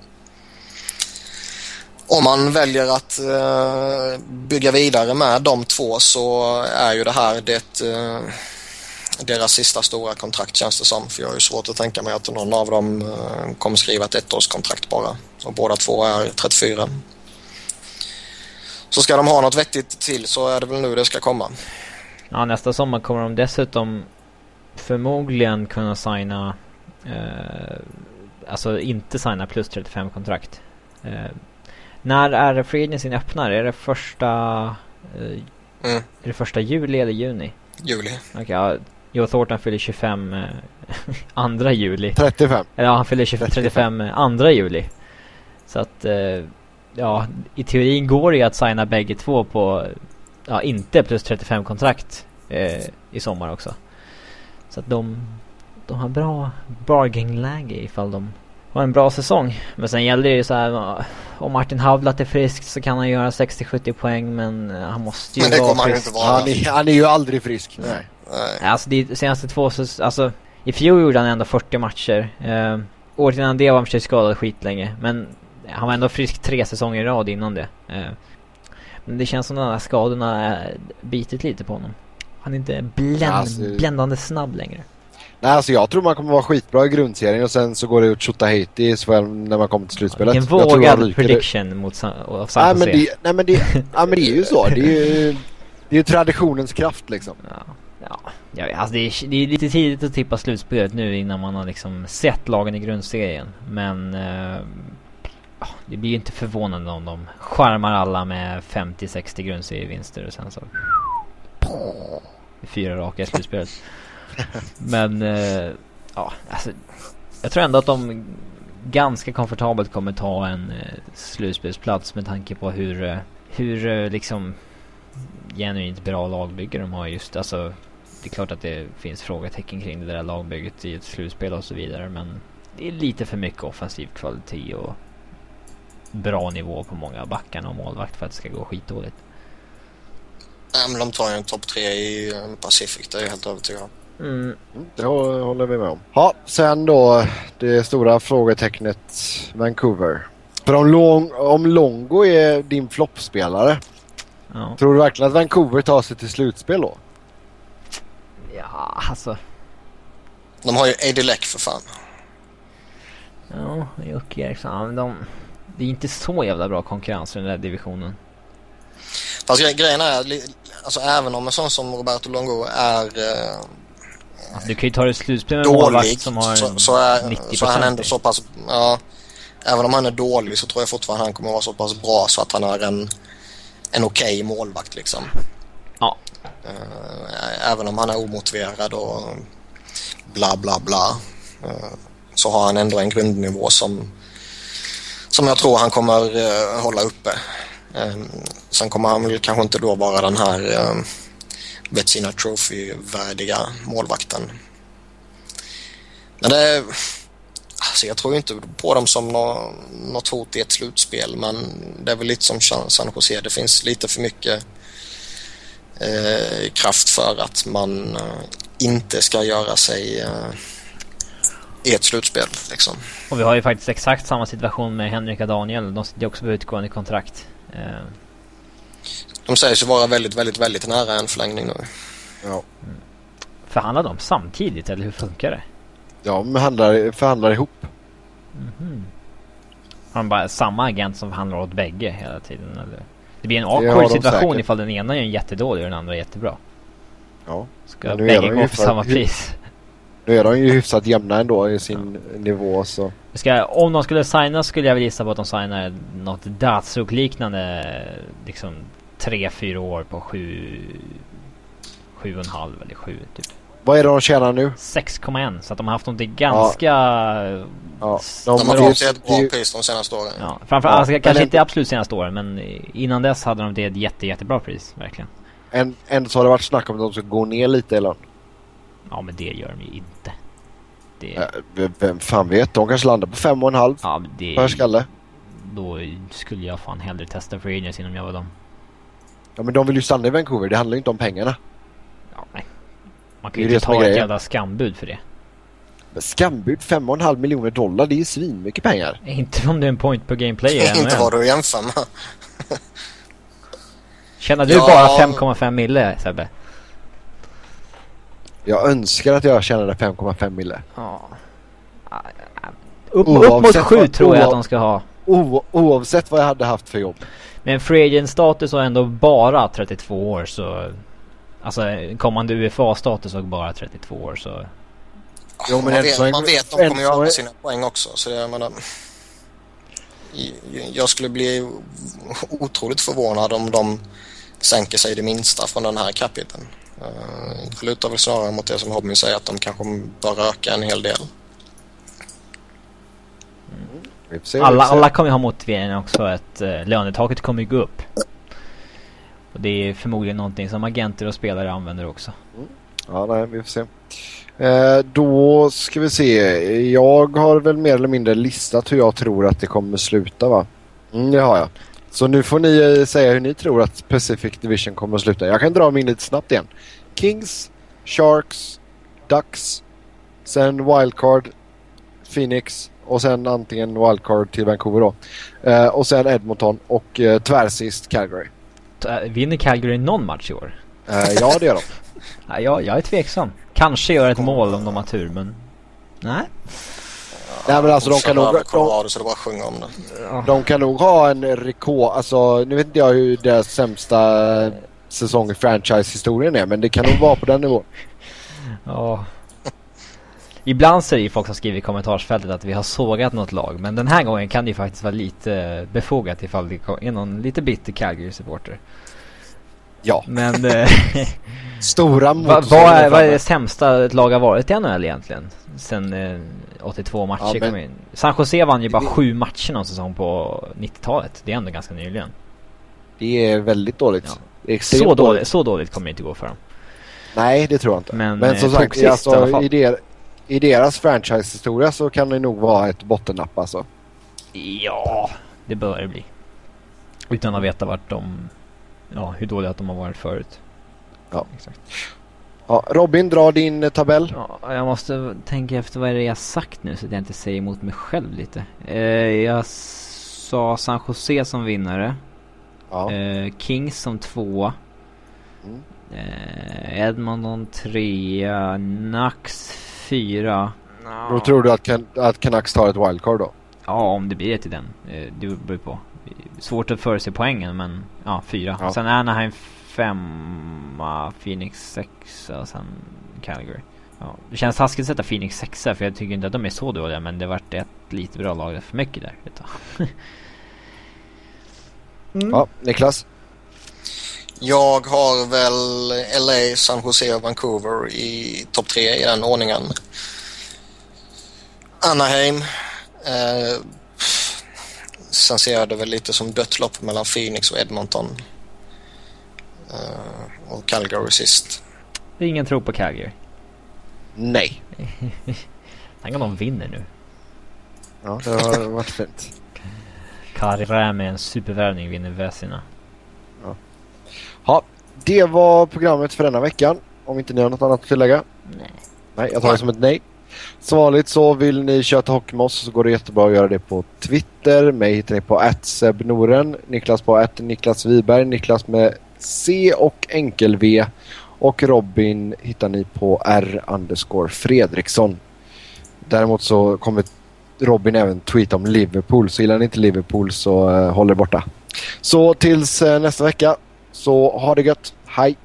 om man väljer att uh, bygga vidare med de två så är ju det här det uh, deras sista stora kontrakt känns det som. För jag har ju svårt att tänka mig att någon av dem uh, kommer skriva ett ettårskontrakt bara. Och båda två är 34. Så ska de ha något vettigt till så är det väl nu det ska komma. Ja, nästa sommar kommer de dessutom förmodligen kunna signa eh, Alltså inte signa plus 35 kontrakt. Eh, när är free agency öppnar? Är det första eh, mm. Är det första juli eller juni? Juli. Okej, okay, ja. Joe Thornton fyller 25 eh, andra juli. 35. Ja, han fyller 25, 35 andra juli. Så att eh, ja, i teorin går det ju att signa bägge två på, ja, inte plus 35 kontrakt eh, i sommar också. Så att de, de har bra bargainläge ifall de har en bra säsong. Men sen gäller det ju så här, om Martin Havlat är frisk så kan han göra 60-70 poäng men han måste ju men det vara kommer frisk. Han, inte vara. Han är, han är ju aldrig frisk. Nej. Nej. Alltså de senaste två alltså i fjol gjorde han ändå 40 matcher. Eh, året innan det var han skadad skitlänge. Men han var ändå frisk tre säsonger i rad innan det. Eh, men det känns som de här skadorna bitit lite på honom. Han är inte bländ, alltså, bländande snabb längre. Nej, alltså jag tror man kommer vara skitbra i grundserien och sen så går det ut Tjotahejti när man kommer till slutspelet. Vilken vågad prediction det. mot San, San nej, men det, nej men det, ja, men det är ju så. Det är ju, det är ju traditionens kraft liksom. Ja, ja. ja alltså det, är, det är lite tidigt att tippa slutspelet nu innan man har liksom sett lagen i grundserien. Men eh, det blir ju inte förvånande om de skärmar alla med 50-60 grundserievinster och sen så... Fyra raka i slutspelet. Men, eh, ja, alltså. Jag tror ändå att de ganska komfortabelt kommer ta en eh, slutspelsplats med tanke på hur, eh, hur eh, liksom genuint bra lagbygge de har just. Alltså, det är klart att det finns frågetecken kring det där lagbygget i ett slutspel och så vidare. Men det är lite för mycket offensiv kvalitet och bra nivå på många backarna och målvakt för att det ska gå skitdåligt. Nej, men de tar ju en topp tre i eh, Pacific, det är jag helt övertygad om. Mm. Det håller vi med om. Ja, sen då det stora frågetecknet Vancouver. För om, Long om Longo är din floppspelare, ja. tror du verkligen att Vancouver tar sig till slutspel då? Ja, alltså. De har ju Eddie Leck för fan. Ja, Jocke Eriksson. De, det är inte så jävla bra konkurrens i den där divisionen. Fast grejen är, alltså även om en sån som Roberto Longo är... Eh, du kan ju ta det slutspel med dålig, målvakt som har så, så är, 90%. Så är han ändå så pass... Ja, även om han är dålig så tror jag fortfarande han kommer vara så pass bra så att han är en, en okej okay målvakt liksom. Ja. Uh, även om han är omotiverad och bla bla bla. Uh, så har han ändå en grundnivå som som jag tror han kommer eh, hålla uppe. Eh, sen kommer han väl kanske inte då vara den här eh, Vetsina Trophy-värdiga målvakten. Men det... Alltså jag tror inte på dem som nå, något hot i ett slutspel men det är väl lite som San Jose. Det finns lite för mycket eh, kraft för att man eh, inte ska göra sig eh, i ett slutspel. Liksom. Och vi har ju faktiskt exakt samma situation med Henrik och Daniel. De sitter också på utgående kontrakt. Eh. De sägs ju vara väldigt, väldigt, väldigt nära en förlängning nu. Ja. Förhandlar de samtidigt eller hur funkar det? Ja, de förhandlar, förhandlar ihop. Mm -hmm. Har de bara samma agent som förhandlar åt bägge hela tiden? Eller? Det blir en awkward situation säkert. ifall den ena är jättedålig och den andra är jättebra. Ja. Ska bägge gå för samma pris? Nu är de ju hyfsat jämna ändå i sin ja. nivå så. Ska, om de skulle signa skulle jag väl gissa på att de signar något Datsuk liknande liksom 3-4 år på 7 7,5 eller 7 typ. Vad är det de tjänar nu? 6,1 så att de har haft någonting ganska... Ja. ja. De, de har fått ett bra pris de senaste åren. Ja, framförallt, ja, alltså, kanske inte absolut senaste åren men innan dess hade de det ett jätte, jättebra pris verkligen. ändå så har det varit snack om att de ska gå ner lite i lön. Ja men det gör de ju inte. Det, v- Vem fan vet? De kanske landar på fem och en halv ja, men det, per skalle. då skulle jag fan hellre testa Free Agents innan jag var dem. Ja men de vill ju stanna i Vancouver. Det handlar ju inte om pengarna. Ja, nej. Man Det kan ju det inte ta ett jävla skambud för det. Men skambud fem och en halv miljoner dollar. Det är ju svinmycket pengar. Inte om du är en point per game player inte vad NHL. du med. Tjänar du Ja. bara 5,5 mille Sebbe? Jag önskar att jag tjänade 5,5 mille. Ja. Upp, upp mot Oavsett 7 vad- tror jag att de ska ha. O- oavsett vad jag hade haft för jobb. Men free agent status har ändå bara 32 år så... Alltså kommande UFA-status har bara 32 år så... Jo, men man, vet, länge- man vet de kommer göra länge- sina poäng också. Så jag menar... Jag skulle bli otroligt förvånad om de sänker sig det minsta från den här capiten. Uh, jag lutar väl snarare mot det som Robin säger att de kanske bör öka en hel del. Vi får se, vi Alla, alla kommer ju ha motiveringen också att uh, lönetaket kommer ju gå upp. Och det är förmodligen någonting som agenter och spelare använder också. Ja, nej, vi får se. Eh, då ska vi se. Jag har väl mer eller mindre listat hur jag tror att det kommer sluta va? Mm, det har jag. Så nu får ni eh, säga hur ni tror att Pacific Division kommer att sluta. Jag kan dra min lite snabbt igen. Kings, Sharks, Ducks, sen Wildcard, Phoenix och sen antingen Wildcard till Vancouver då. Eh, och sen Edmonton och eh, tvärsist Calgary. Vinner Calgary någon match i år? Eh, ja, det gör de. Ja, jag, jag är tveksam. Kanske gör ett mål om de har tur men... Nej. Nej men alltså de kan nog... Colorado så det bara sjunga om det. De kan nog ha en rekord, alltså nu vet inte jag hur deras sämsta säsong i franchise-historien är men det kan nog vara på den nivån. Ja. Ibland så är det ju folk som skriver i kommentarsfältet att vi har sågat något lag. Men den här gången kan det ju faktiskt vara lite befogat ifall det är någon lite bitter Calgary-supporter. Ja, Men eh, stora vad vad där är, det sämsta ett lag har varit i NHL egentligen? Sen eh, 82 matcher Ja, men- kom in. San Jose vann ju bara sju matcher någon säsong på 90-talet. Det är ändå ganska nyligen. Det är väldigt dåligt. Ja. Det är extremt Så dåligt, så dåligt kommer det inte gå för dem. Nej, det tror jag inte. Men, Men, eh, som sagt, sist alltså, i, der, i deras franchise-historia så kan det nog vara ett bottennapp alltså. Ja, det bör det bli. Utan att veta vart de... Ja, hur dåliga att de har varit förut. Ja. Exakt. Ja, Robin, dra din eh, tabell. Ja, jag måste tänka efter vad är det jag sagt nu så att jag inte säger emot mig själv lite. Eh, jag sa San Jose som vinnare. Ja. Eh, Kings som tvåa. Mm. Eh, Edmonton trea. Nux fyra. Då tror du att, Can- att Canucks tar ett wildcard då? Ja, om det blir det till den. Eh, Det beror på. Svårt att förutse poängen, men ja, fyra. Ja. Sen Anaheim femma, Phoenix sexa och sen Calgary. Ja, det känns taskigt att sätta Phoenix sexa för jag tycker inte att de är så dåliga men det vart ett lite bra lag för mycket där. Vet du. mm. Ja, Niklas? Jag har väl LA, San Jose och Vancouver i topp tre i den ordningen. Anaheim. Eh, sen ser jag det väl lite som dött lopp mellan Phoenix och Edmonton. Eh, och Calgary sist. Det är ingen tro på Calgary. Nej. Tänk om de vinner nu. Ja, det har varit fint. Kari med en supervärvning vinner Vesina. Ja, det var programmet för denna veckan. Om inte ni har något annat att tillägga? Nej. Nej, jag tar det som ett nej. Som vanligt så vill ni köta hockey med oss så går det jättebra att göra det på Twitter. Mig hittar ni på @sebnoren, Niklas på att Niklas Wiberg, Niklas med C och enkel V. Och Robin hittar ni på R underscore Fredriksson. Däremot så kommer Robin även tweeta om Liverpool. Så gillar ni inte Liverpool så eh, håll er borta. Så tills eh, nästa vecka. Så ha det gött. Hej!